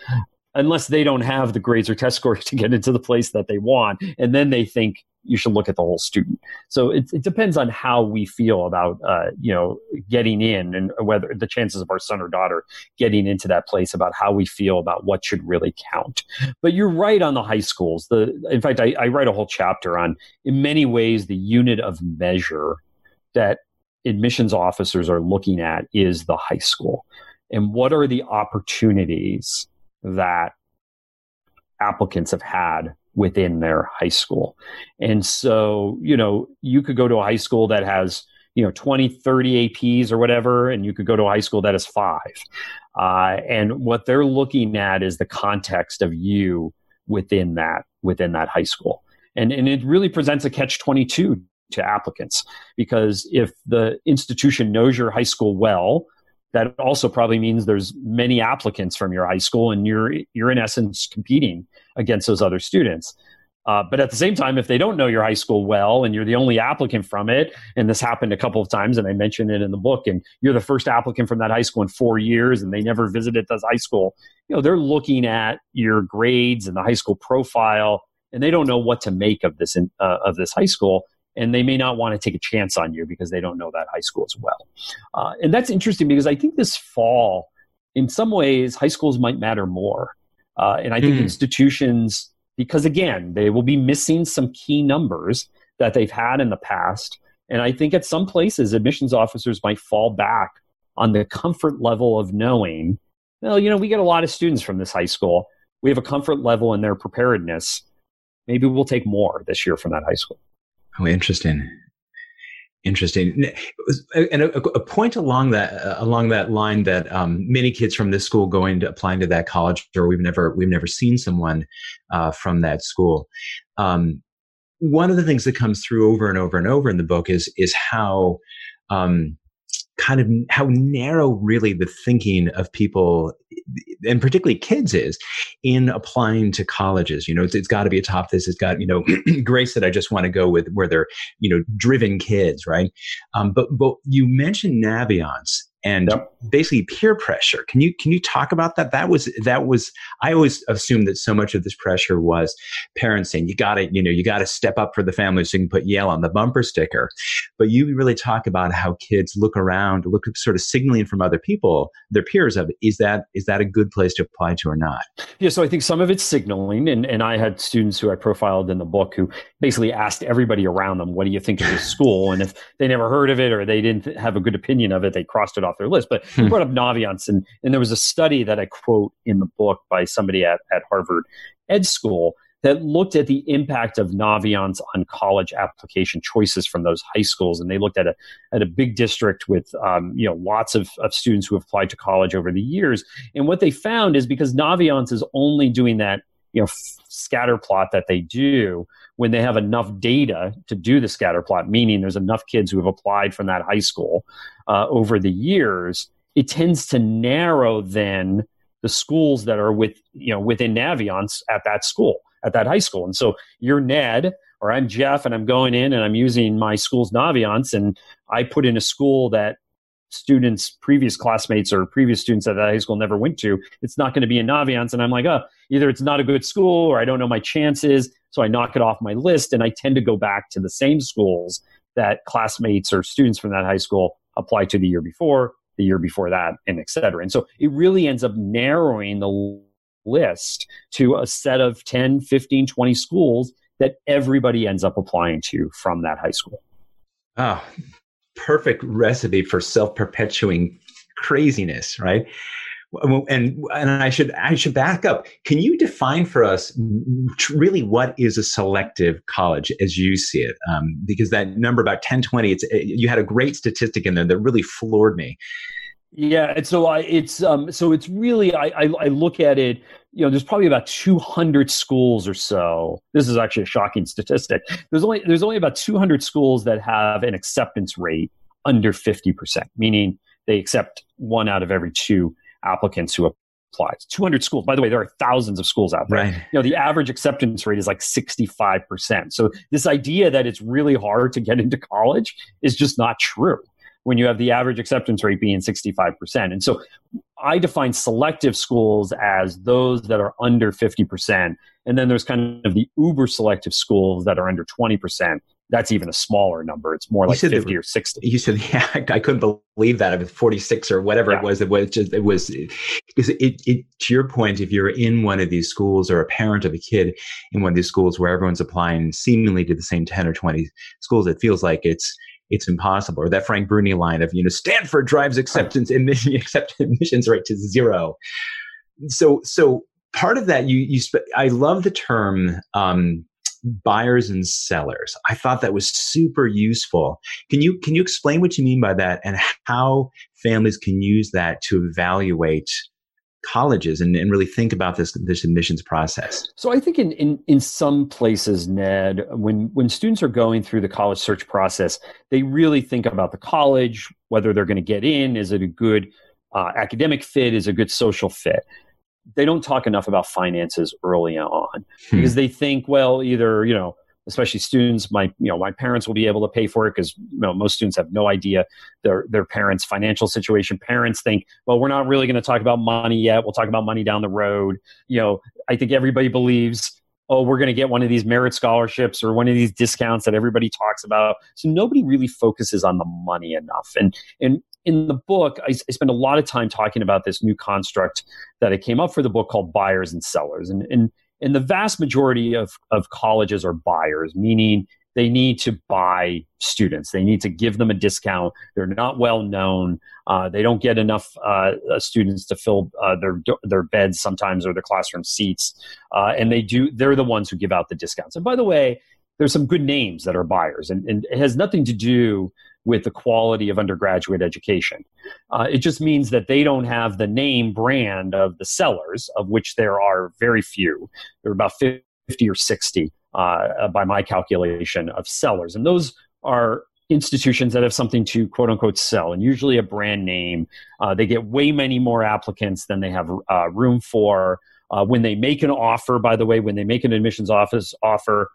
unless they don't have the grades or test scores to get into the place that they want. And then they think you should look at the whole student. So it, it depends on how we feel about, uh, you know, getting in and whether the chances of our son or daughter getting into that place about how we feel about what should really count. But you're right on the high schools. The, in fact, I, I write a whole chapter on, in many ways, the unit of measure that admissions officers are looking at is the high school. And what are the opportunities that applicants have had within their high school. And so, you know, you could go to a high school that has, you know, 20, 30 APs or whatever, and you could go to a high school that has five. Uh, and what they're looking at is the context of you within that, within that high school. And, and it really presents a catch 22 to applicants because if the institution knows your high school well, that also probably means there's many applicants from your high school and you're you're in essence competing against those other students. Uh, but at the same time if they don't know your high school well and you're the only applicant from it and this happened a couple of times and i mentioned it in the book and you're the first applicant from that high school in four years and they never visited this high school you know they're looking at your grades and the high school profile and they don't know what to make of this in, uh, of this high school and they may not want to take a chance on you because they don't know that high school as well. Uh, and that's interesting because I think this fall, in some ways, high schools might matter more. Uh, and I think mm. institutions, because again, they will be missing some key numbers that they've had in the past. And I think at some places, admissions officers might fall back on the comfort level of knowing, well, you know, we get a lot of students from this high school. We have a comfort level in their preparedness. Maybe we'll take more this year from that high school. Oh, interesting. Interesting. And a, a point along that uh, along that line that um, many kids from this school going to applying to that college, or we've never we've never seen someone uh, from that school. Um, one of the things that comes through over and over and over in the book is is how um, kind of how narrow really the thinking of people and particularly kids is in applying to colleges. You know it's, it's got to be a top this it's got you know grace that i just want to go with where they're you know driven kids right? Um, but but you mentioned naviance and yep. basically peer pressure. Can you can you talk about that? That was that was I always assumed that so much of this pressure was parents saying you got to you know you got to step up for the family so you can put Yale on the bumper sticker. But you really talk about how kids look around, look sort of signaling from other people, their peers of is that is that a good place to apply to or not? Yeah, so I think some of it's signaling, and and I had students who I profiled in the book who basically asked everybody around them, "What do you think of this school?" And if they never heard of it or they didn't have a good opinion of it, they crossed it off off their list. But hmm. you brought up Naviance, and, and there was a study that I quote in the book by somebody at, at Harvard Ed School that looked at the impact of Naviance on college application choices from those high schools. And they looked at a, at a big district with, um, you know, lots of, of students who have applied to college over the years. And what they found is because Naviance is only doing that, you know, scatter plot that they do, when they have enough data to do the scatter plot, meaning there's enough kids who have applied from that high school uh, over the years, it tends to narrow then the schools that are with you know within Naviance at that school at that high school. And so you're Ned or I'm Jeff and I'm going in and I'm using my school's Naviance and I put in a school that students, previous classmates or previous students at that high school never went to, it's not going to be in Naviance. And I'm like, oh, either it's not a good school or I don't know my chances. So I knock it off my list and I tend to go back to the same schools that classmates or students from that high school applied to the year before, the year before that, and et cetera. And so it really ends up narrowing the list to a set of 10, 15, 20 schools that everybody ends up applying to from that high school. Oh, perfect recipe for self perpetuating craziness, right? and and I should I should back up. Can you define for us really what is a selective college as you see it? Um, because that number about 10, 20, it's you had a great statistic in there that really floored me. Yeah, and so I, it's um, so it's really I, I, I look at it. You know, there's probably about 200 schools or so. This is actually a shocking statistic. There's only there's only about 200 schools that have an acceptance rate under 50 percent, meaning they accept one out of every two applicants who apply. 200 schools. By the way, there are thousands of schools out there. Right. You know, the average acceptance rate is like 65%. So this idea that it's really hard to get into college is just not true when you have the average acceptance rate being 65%. And so I define selective schools as those that are under 50%. And then there's kind of the uber selective schools that are under 20% that's even a smaller number. It's more like 50 or 60. You said, yeah, I couldn't believe that. It was 46 or whatever yeah. it was. It was just, it was, because it, it, to your point, if you're in one of these schools or a parent of a kid in one of these schools where everyone's applying seemingly to the same 10 or 20 schools, it feels like it's, it's impossible. Or that Frank Bruni line of, you know, Stanford drives acceptance admission, accept admissions rate to zero. So, so part of that, you, you, I love the term, um, buyers and sellers. I thought that was super useful. Can you can you explain what you mean by that and how families can use that to evaluate colleges and, and really think about this this admissions process? So I think in, in in some places, Ned, when when students are going through the college search process, they really think about the college, whether they're going to get in, is it a good uh, academic fit, is a good social fit they don't talk enough about finances early on hmm. because they think, well, either, you know, especially students, my, you know, my parents will be able to pay for it because, you know, most students have no idea their, their parents' financial situation. Parents think, well, we're not really going to talk about money yet. We'll talk about money down the road. You know, I think everybody believes, oh, we're going to get one of these merit scholarships or one of these discounts that everybody talks about. So nobody really focuses on the money enough. And, and in the book, I, I, spend a lot of time talking about this new construct that I came up for the book called buyers and sellers. And, and, and the vast majority of, of colleges are buyers, meaning they need to buy students. They need to give them a discount. They're not well known. Uh, they don't get enough uh, students to fill uh, their their beds sometimes or their classroom seats. Uh, and they do. They're the ones who give out the discounts. And by the way, there's some good names that are buyers, and, and it has nothing to do with the quality of undergraduate education. Uh, it just means that they don't have the name brand of the sellers, of which there are very few. There are about 50 or 60 uh, by my calculation of sellers. And those are institutions that have something to quote unquote sell, and usually a brand name. Uh, they get way many more applicants than they have uh, room for. Uh, when they make an offer, by the way, when they make an admissions office offer,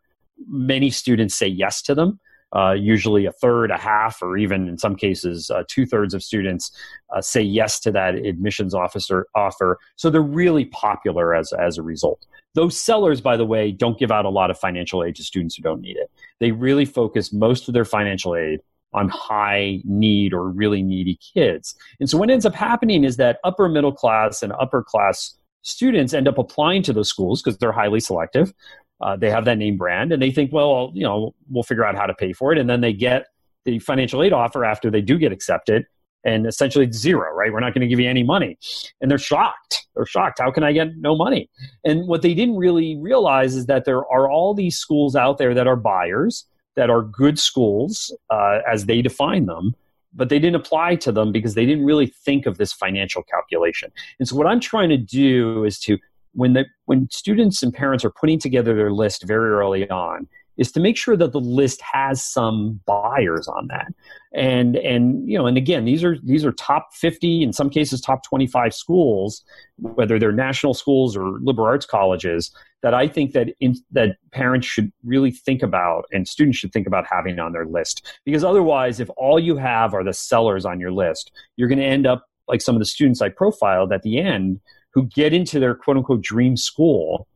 many students say yes to them. Uh, usually a third, a half, or even in some cases uh, two thirds of students uh, say yes to that admissions officer offer. So they're really popular as as a result. Those sellers, by the way, don't give out a lot of financial aid to students who don't need it. They really focus most of their financial aid on high need or really needy kids. And so what ends up happening is that upper middle class and upper class students end up applying to those schools because they're highly selective uh, they have that name brand and they think, well, you know, we'll figure out how to pay for it. And then they get the financial aid offer after they do get accepted. And essentially it's zero, right? We're not going to give you any money. And they're shocked. They're shocked. How can I get no money? And what they didn't really realize is that there are all these schools out there that are buyers, that are good schools uh, as they define them, but they didn't apply to them because they didn't really think of this financial calculation. And so what I'm trying to do is to when the when students and parents are putting together their list very early on is to make sure that the list has some buyers on that. And and you know and again these are these are top 50 in some cases top 25 schools whether they're national schools or liberal arts colleges that i think that in, that parents should really think about and students should think about having on their list. Because otherwise if all you have are the sellers on your list you're going to end up like some of the students i profiled at the end who get into their quote unquote dream school,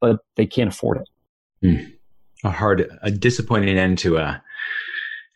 but they can't afford it. Mm. A hard, a disappointing end to a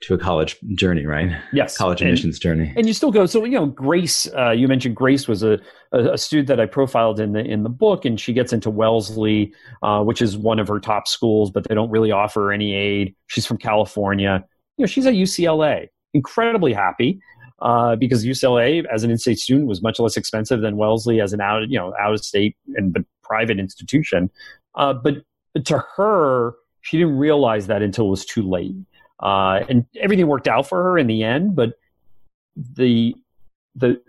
to a college journey, right? Yes, college admissions and, journey. And you still go. So you know, Grace. Uh, you mentioned Grace was a, a, a, student that I profiled in the in the book, and she gets into Wellesley, uh, which is one of her top schools, but they don't really offer any aid. She's from California. You know, she's at UCLA, incredibly happy. Uh, because UCLA as an in-state student was much less expensive than Wellesley as an out you know out of state and but private institution. Uh, but, but to her, she didn't realize that until it was too late. Uh, and everything worked out for her in the end, but the the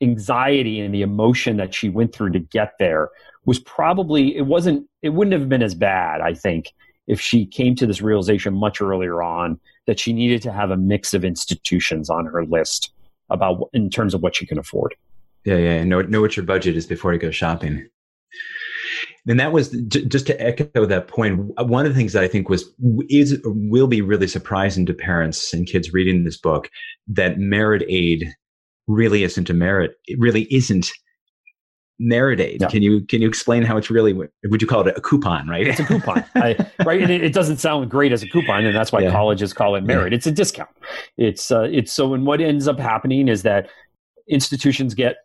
anxiety and the emotion that she went through to get there was probably it wasn't it wouldn't have been as bad i think if she came to this realization much earlier on that she needed to have a mix of institutions on her list about in terms of what you can afford. Yeah, yeah. Know know what your budget is before you go shopping. And that was just to echo that point. One of the things that I think was is will be really surprising to parents and kids reading this book that merit aid really isn't a merit. It really isn't merit aid. Yeah. Can you can you explain how it's really? Would you call it a coupon? Right? It's a coupon, I, right? And it, it, doesn't sound great as a coupon, and that's why yeah. colleges call it merit. Yeah. It's a discount. It's uh, it's so. And what ends up happening is that institutions get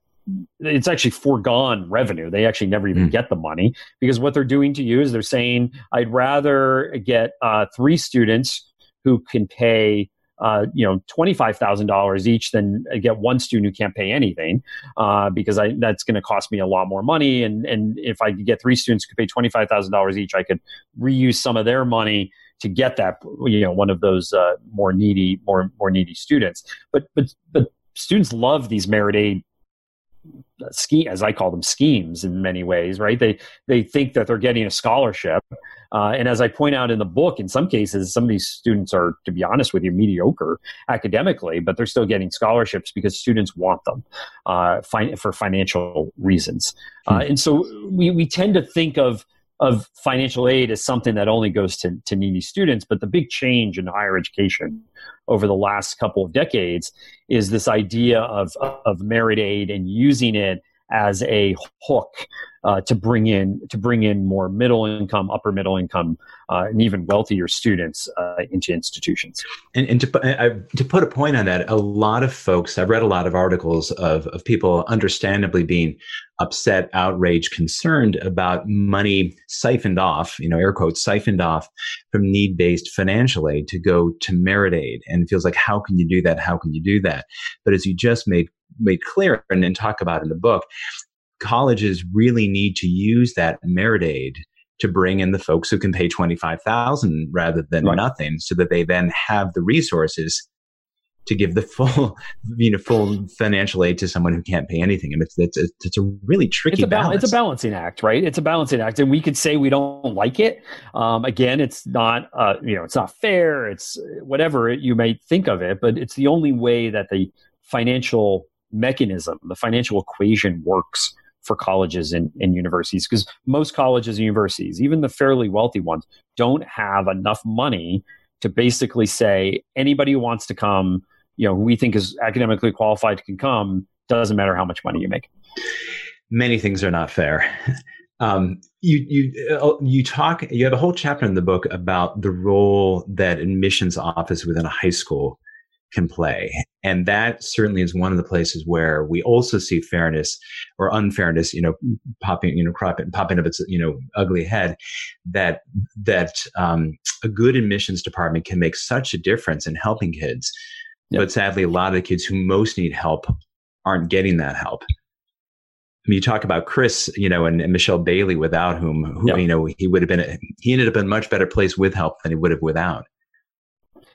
it's actually foregone revenue. They actually never even mm. get the money because what they're doing to you is they're saying, I'd rather get uh, three students who can pay uh, you know, twenty-five thousand dollars each than get one student who can't pay anything, uh, because I, that's going to cost me a lot more money. And and if I could get three students who could pay twenty-five thousand dollars each, I could reuse some of their money to get that, you know, one of those uh, more needy, more more needy students. But but but students love these merit aid scheme, as I call them, schemes in many ways, right? They they think that they're getting a scholarship, uh, and as I point out in the book, in some cases, some of these students are, to be honest with you, mediocre academically, but they're still getting scholarships because students want them uh, fi- for financial reasons. Uh, hmm. and so we we tend to think of of financial aid is something that only goes to, to needy students. But the big change in higher education over the last couple of decades is this idea of, of merit aid and using it as a hook uh, to bring in to bring in more middle income, upper middle income, uh, and even wealthier students uh, into institutions. And, and to, to put a point on that, a lot of folks I've read a lot of articles of of people understandably being upset, outraged, concerned about money siphoned off, you know, air quotes siphoned off from need based financial aid to go to merit aid, and it feels like how can you do that? How can you do that? But as you just made made clear and, and talk about in the book, colleges really need to use that merit aid to bring in the folks who can pay 25,000 rather than right. nothing so that they then have the resources to give the full you know full financial aid to someone who can't pay anything and it's it's, it's a really tricky it's a, balance. it's a balancing act right it's a balancing act and we could say we don't like it um, again it's not uh, you know it's not fair it's whatever you may think of it but it's the only way that the financial mechanism, the financial equation works for colleges and, and universities because most colleges and universities, even the fairly wealthy ones, don't have enough money to basically say anybody who wants to come, you know, who we think is academically qualified can come, doesn't matter how much money you make. Many things are not fair. Um, you you uh, you talk. You have a whole chapter in the book about the role that admissions office within a high school can play. And that certainly is one of the places where we also see fairness or unfairness, you know, popping, you know, cropping, popping up its, you know, ugly head. That that um, a good admissions department can make such a difference in helping kids, yep. but sadly, a lot of the kids who most need help aren't getting that help. I mean, you talk about Chris, you know, and, and Michelle Bailey, without whom, who, yep. you know, he would have been, he ended up in a much better place with help than he would have without.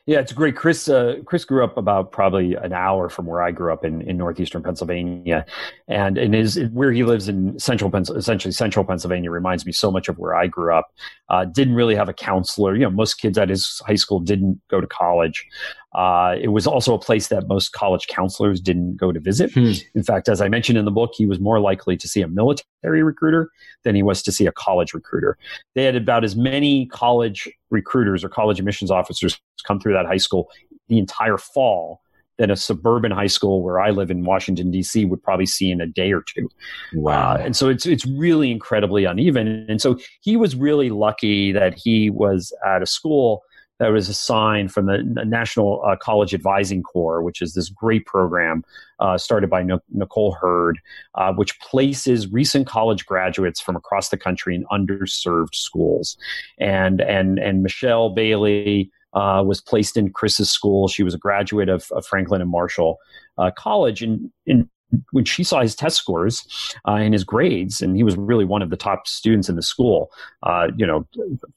Yeah, it's great. Chris uh, Chris grew up about probably an hour from where I grew up in, in northeastern Pennsylvania, and and is where he lives in central Pennsylvania essentially central Pennsylvania reminds me so much of where I grew up. Uh, didn't really have a counselor. You know, most kids at his high school didn't go to college. Uh, it was also a place that most college counselors didn't go to visit. Hmm. In fact, as I mentioned in the book, he was more likely to see a military recruiter than he was to see a college recruiter. They had about as many college recruiters or college admissions officers come through that high school the entire fall than a suburban high school where I live in Washington D.C. would probably see in a day or two. Wow! Uh, and so it's it's really incredibly uneven. And so he was really lucky that he was at a school that was assigned from the National uh, College Advising Corps, which is this great program uh, started by no- Nicole Hurd, uh, which places recent college graduates from across the country in underserved schools. And and and Michelle Bailey uh, was placed in Chris's school. She was a graduate of, of Franklin and Marshall uh, College, and, and when she saw his test scores uh, and his grades, and he was really one of the top students in the school, uh, you know,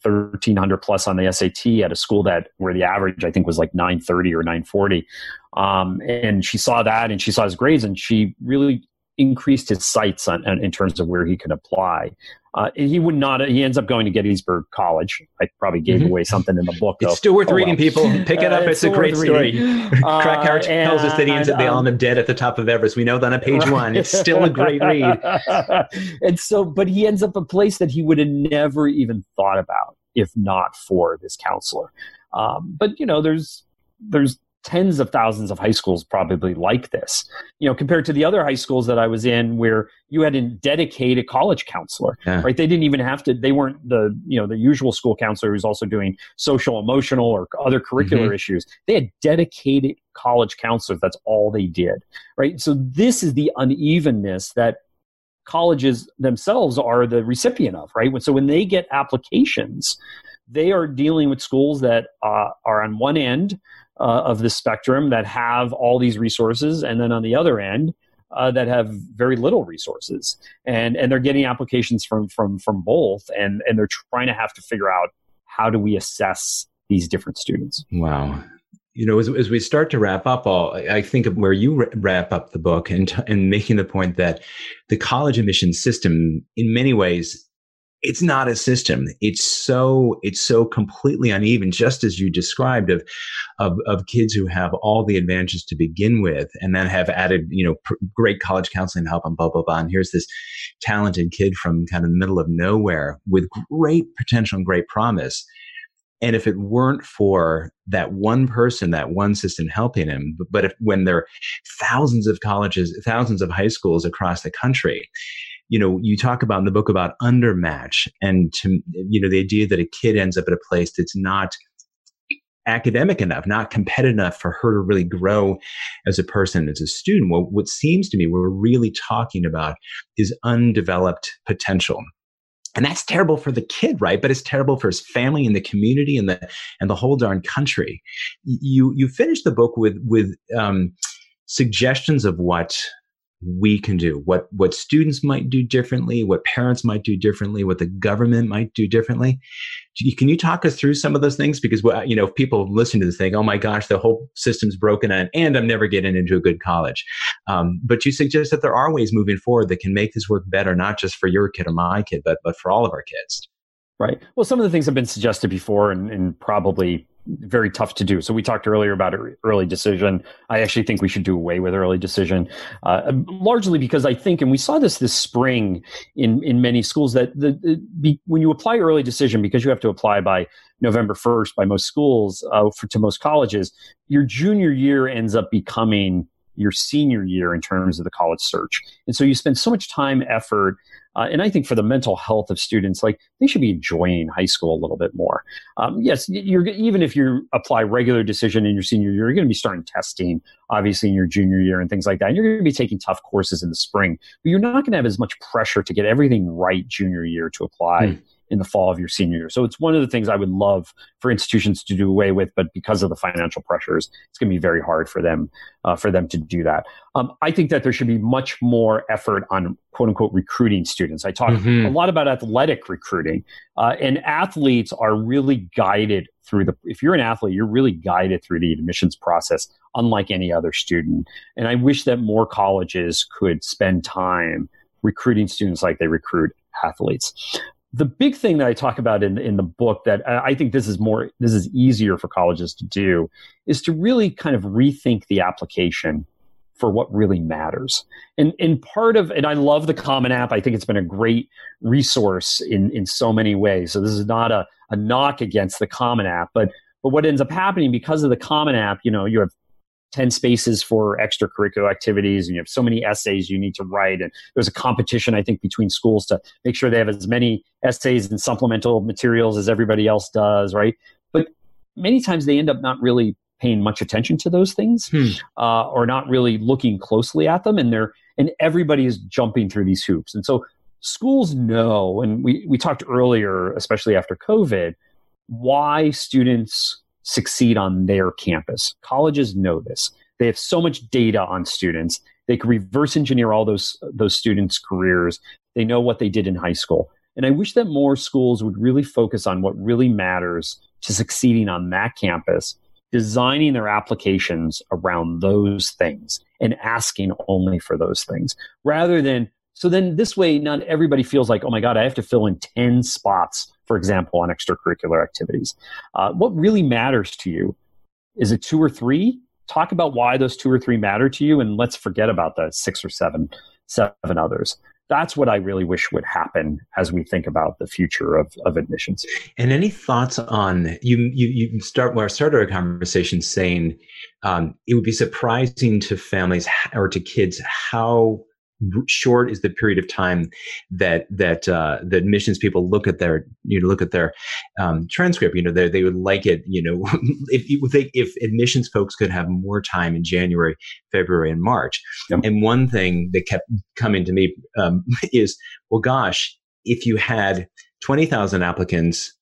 thirteen hundred plus on the SAT at a school that where the average I think was like nine thirty or nine forty, um, and she saw that and she saw his grades, and she really increased his sights on, on, in terms of where he could apply. Uh, he would not. He ends up going to Gettysburg College. I probably gave mm-hmm. away something in the book. Though. It's still worth oh, reading, well. people. Pick it up. Uh, it's, it's a great story. Craig Harris tells us that he ends up the um, dead at the top of Everest. We know that on page one. It's still a great read. and so, but he ends up a place that he would have never even thought about if not for this counselor. Um, but you know, there's there's tens of thousands of high schools probably like this you know compared to the other high schools that i was in where you had a dedicated college counselor yeah. right? They didn't even have to they weren't the you know the usual school counselor who's also doing social emotional or other curricular mm-hmm. issues. They had dedicated college counselors. That's all they did right? So this is the unevenness that colleges themselves are the recipient of right? So when they get applications they are dealing with schools that uh, are on one end uh, of the spectrum that have all these resources, and then on the other end, uh, that have very little resources, and and they're getting applications from from from both, and and they're trying to have to figure out how do we assess these different students. Wow. You know, as, as we start to wrap up, all I think of where you wrap up the book and and making the point that the college admission system, in many ways, it's not a system. It's so it's so completely uneven, just as you described of of, of kids who have all the advantages to begin with, and then have added you know pr- great college counseling help and blah blah blah. And here's this talented kid from kind of the middle of nowhere with great potential and great promise. And if it weren't for that one person, that one system helping him, but, if, when there are thousands of colleges, thousands of high schools across the country, you know, you talk about in the book about undermatch and to, you know, the idea that a kid ends up at a place that's not academic enough, not competitive enough for her to really grow as a person, as a student. Well, what seems to me we're really talking about is undeveloped potential. And that's terrible for the kid, right? But it's terrible for his family and the community and the and the whole darn country. You you finish the book with with um, suggestions of what we can do what what students might do differently what parents might do differently what the government might do differently. Can you talk us through some of those things? Because you know if people listen to this thing oh my gosh the whole system's broken and, and i'm never getting into a good college. Um, but you suggest that there are ways moving forward that can make this work better not just for your kid or my kid but but for all of our kids. Right. Well some of the things have been suggested before and, and probably very tough to do. So we talked earlier about early decision. I actually think we should do away with early decision, uh, largely because I think, and we saw this this spring in in many schools that the, the be, when you apply early decision, because you have to apply by November first by most schools uh, for, to most colleges, your junior year ends up becoming your senior year in terms of the college search. And so you spend so much time, effort, uh, and I think for the mental health of students, like they should be enjoying high school a little bit more. Um, yes, you're even if you apply regular decision in your senior year, you're going to be starting testing, obviously in your junior year and things like that. And you're going to be taking tough courses in the spring, but you're not going to have as much pressure to get everything right junior year to apply. Mm in the fall of your senior year. So it's one of the things I would love for institutions to do away with, but because of the financial pressures, it's going to be very hard for them uh, for them to do that. Um, I think that there should be much more effort on quote unquote recruiting students. I talk mm-hmm. a lot about athletic recruiting, uh, and athletes are really guided through the. If you're an athlete, you're really guided through the admissions process, unlike any other student. And I wish that more colleges could spend time recruiting students like they recruit athletes the big thing that I talk about in, in the book that I think this is more, this is easier for colleges to do is to really kind of rethink the application for what really matters. And, and part of, and I love the Common App. I think it's been a great resource in, in so many ways. So this is not a, a knock against the Common App, but, but what ends up happening because of the Common App, you know, you have 10 spaces for extracurricular activities and you have so many essays you need to write. And there's a competition i think between schools to make sure they have as many essays and supplemental materials as everybody else does right? But many times they end up not really paying much attention to those things hmm. uh, or not really looking closely at them and they're and everybody is jumping through these hoops. And so schools know and we, we talked earlier especially after covid why students succeed on their campus. Colleges know this. They have so much data on students. They can reverse engineer all those those students' careers. They know what they did in high school. And I wish that more schools would really focus on what really matters to succeeding on that campus, designing their applications around those things and asking only for those things rather than so then this way not everybody feels like oh my god i have to fill in 10 spots for example on extracurricular activities uh, what really matters to you is it two or three talk about why those two or three matter to you and let's forget about the six or seven seven others that's what I really wish would happen as we think about the future of, of admissions. And any thoughts on you? You, you start where I started our conversation saying um, it would be surprising to families or to kids how short is the period of time that that uh, the admissions people look at their you know look at their um, transcript. You know, they they would like it. You know, if if, they, if admissions folks could have more time in January, February, and March. Yep. And one thing that kept coming to me um, is, well, gosh, if you had twenty thousand applicants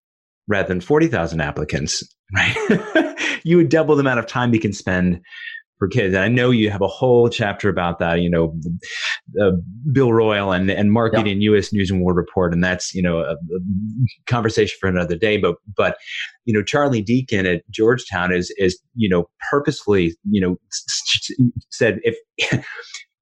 rather than forty thousand applicants, right? you would double the amount of time you can spend for kids. And I know you have a whole chapter about that, you know, uh, Bill Royall and, and marketing yeah. U.S. News and World Report. And that's, you know, a, a, conversation for another day. But, but, you know, Charlie Deacon at Georgetown is, is, you know, purposefully, you know, said if,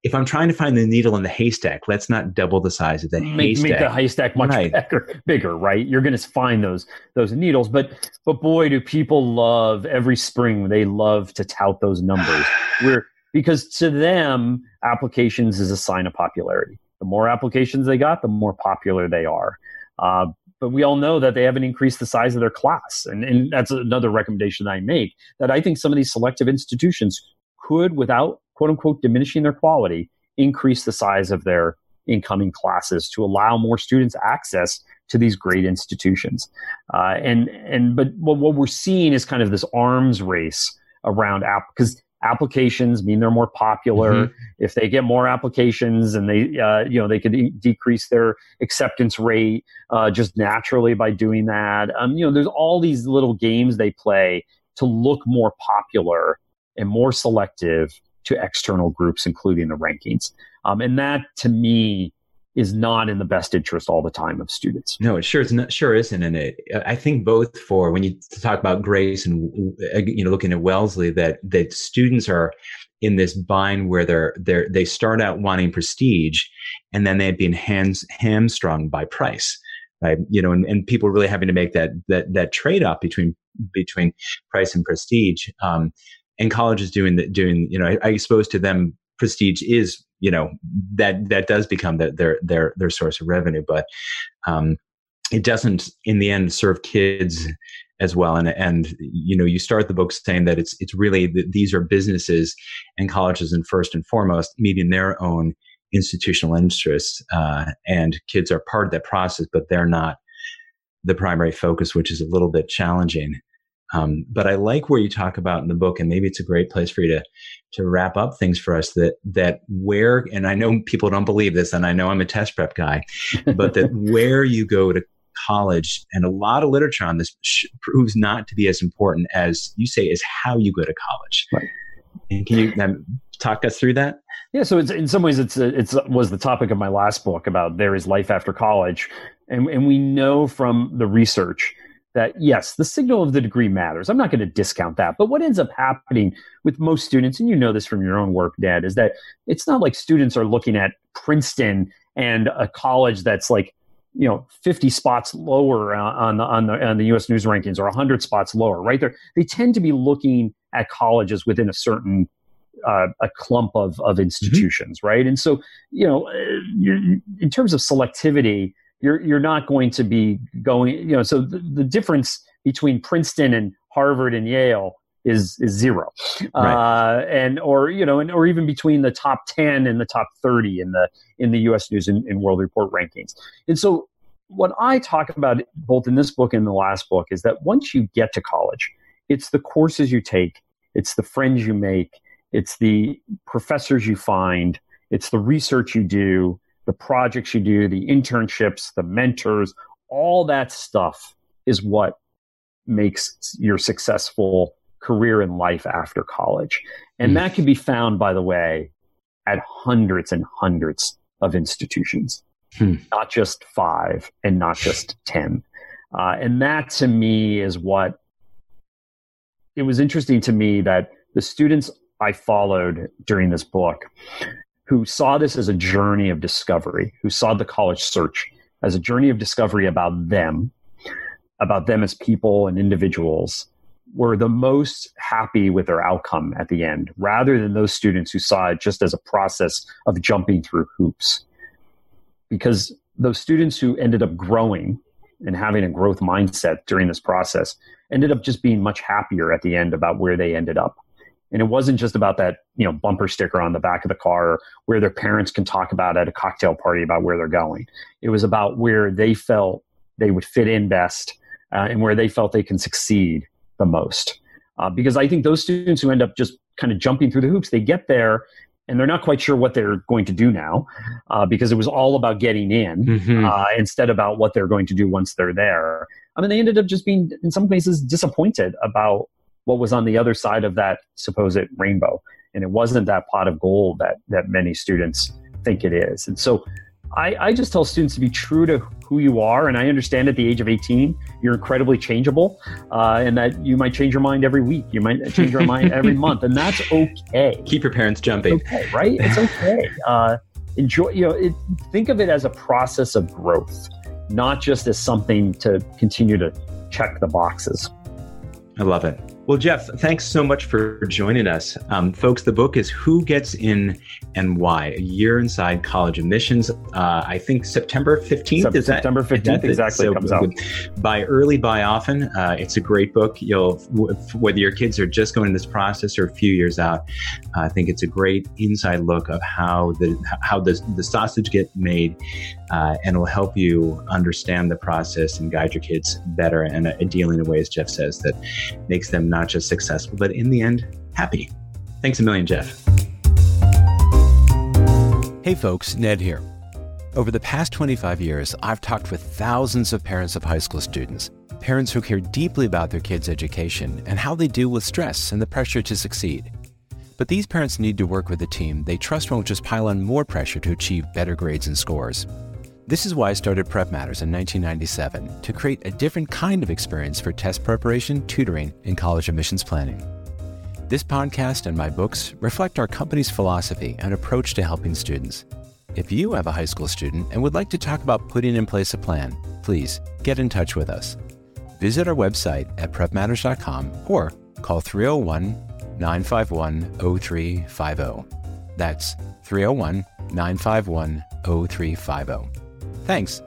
if I'm trying to find the needle in the haystack, let's not double the size of the make, haystack. Make the haystack much right. bigger, bigger, right? You're going to find those those needles, but but boy, do people love every spring. They love to tout those numbers. We're because to them, applications is a sign of popularity. The more applications they got, the more popular they are. Uh, but we all know that they haven't increased the size of their class, and and that's another recommendation I make. That I think some of these selective institutions could, without quote unquote diminishing their quality, increase the size of their incoming classes to allow more students access to these great institutions. Uh, and and but what, what we're seeing is kind of this arms race around app because applications mean they're more popular. Mm-hmm. If they get more applications and they uh, you know they could e- decrease their acceptance rate uh, just naturally by doing that. Um, you know, there's all these little games they play to look more popular and more selective to external groups, including the rankings. Um, and that to me is not in the best interest all the time of students. No, it sure is not, sure isn't. And it, I think both for when you talk about Grace and you know looking at Wellesley, that that students are in this bind where they're they're they start out wanting prestige, and then they've been hands hamstrung by price. Right, you know, and, and people really having to make that that that trade off between between price and prestige. Um, and colleges doing the doing you know I, I suppose to them prestige is you know that that does become the, their their their source of revenue but um, it doesn't in the end serve kids as well. And and you know you start the book saying that it's it's really that these are businesses and colleges and first and foremost meeting their own institutional interests uh, and kids are part of that process but they're not the primary focus which is a little bit challenging um, but I like where you talk about in the book, and maybe it's a great place for you to to wrap up things for us. That that where, and I know people don't believe this, and I know I'm a test prep guy, but that where you go to college, and a lot of literature on this proves not to be as important as you say is how you go to college. Right. And can you um, talk us through that? Yeah, so it's, in some ways, it's it's was the topic of my last book about there is life after college, and and we know from the research that yes, the signal of the degree matters. I'm not going to discount that. But what ends up happening with most students, and you know this from your own work, Dad, is that it's not like students are looking at Princeton and a college that's like, you know, 50 spots lower on the on the on the U.S. News rankings or 100 spots lower, right? There, they tend to be looking at colleges within a certain uh, a clump of of institutions, mm-hmm. right? And so, you know, uh, in terms of selectivity, you're you're not going to be going you know so the, the difference between princeton and harvard and yale is is zero right. uh, and or you know and or even between the top 10 and the top 30 in the in the us news and, and world report rankings and so what i talk about both in this book and the last book is that once you get to college it's the courses you take it's the friends you make it's the professors you find it's the research you do the projects you do, the internships, the mentors, all that stuff is what makes your successful career in life after college. And mm. that can be found, by the way, at hundreds and hundreds of institutions, hmm. not just five and not just 10. Uh, and that to me is what it was interesting to me that the students I followed during this book who saw this as a journey of discovery, who saw the college search as a journey of discovery about them, about them as people and individuals, were the most happy with their outcome at the end, rather than those students who saw it just as a process of jumping through hoops. Because those students who ended up growing and having a growth mindset during this process ended up just being much happier at the end about where they ended up. And it wasn't just about that, you know, bumper sticker on the back of the car where their parents can talk about at a cocktail party about where they're going. It was about where they felt they would fit in best uh, and where they felt they can succeed the most. Uh, because I think those students who end up just kind of jumping through the hoops, they get there and they're not quite sure what they're going to do now uh, because it was all about getting in mm-hmm. uh, instead about what they're going to do once they're there. I mean, they ended up just being, in some cases, disappointed about what was on the other side of that supposed rainbow. And it wasn't that pot of gold that, that many students think it is. And so I, I just tell students to be true to who you are. And I understand at the age of 18, you're incredibly changeable uh, and that you might change your mind every week. You might change your mind every month. And that's okay. Keep your parents jumping. It's okay, right? It's okay. Uh, enjoy, you know, it, think of it as a process of growth, not just as something to continue to check the boxes. I love it. Well, Jeff, thanks so much for joining us. Um, folks, the book is Who Gets In and Why? A Year Inside College Admissions. Uh, I think September 15th. is September 15th, exactly, so, comes out. Buy early, buy often. Uh, it's a great book. You'll, whether your kids are just going in this process or a few years out, uh, I think it's a great inside look of how the, how the, the sausage get made uh, and will help you understand the process and guide your kids better and uh, dealing in ways, Jeff says, that makes them not not just successful, but in the end, happy. Thanks a million, Jeff. Hey, folks, Ned here. Over the past 25 years, I've talked with thousands of parents of high school students, parents who care deeply about their kids' education and how they deal with stress and the pressure to succeed. But these parents need to work with a team they trust won't just pile on more pressure to achieve better grades and scores. This is why I started Prep Matters in 1997 to create a different kind of experience for test preparation, tutoring, and college admissions planning. This podcast and my books reflect our company's philosophy and approach to helping students. If you have a high school student and would like to talk about putting in place a plan, please get in touch with us. Visit our website at prepmatters.com or call 301 951 0350. That's 301 951 0350. Thanks.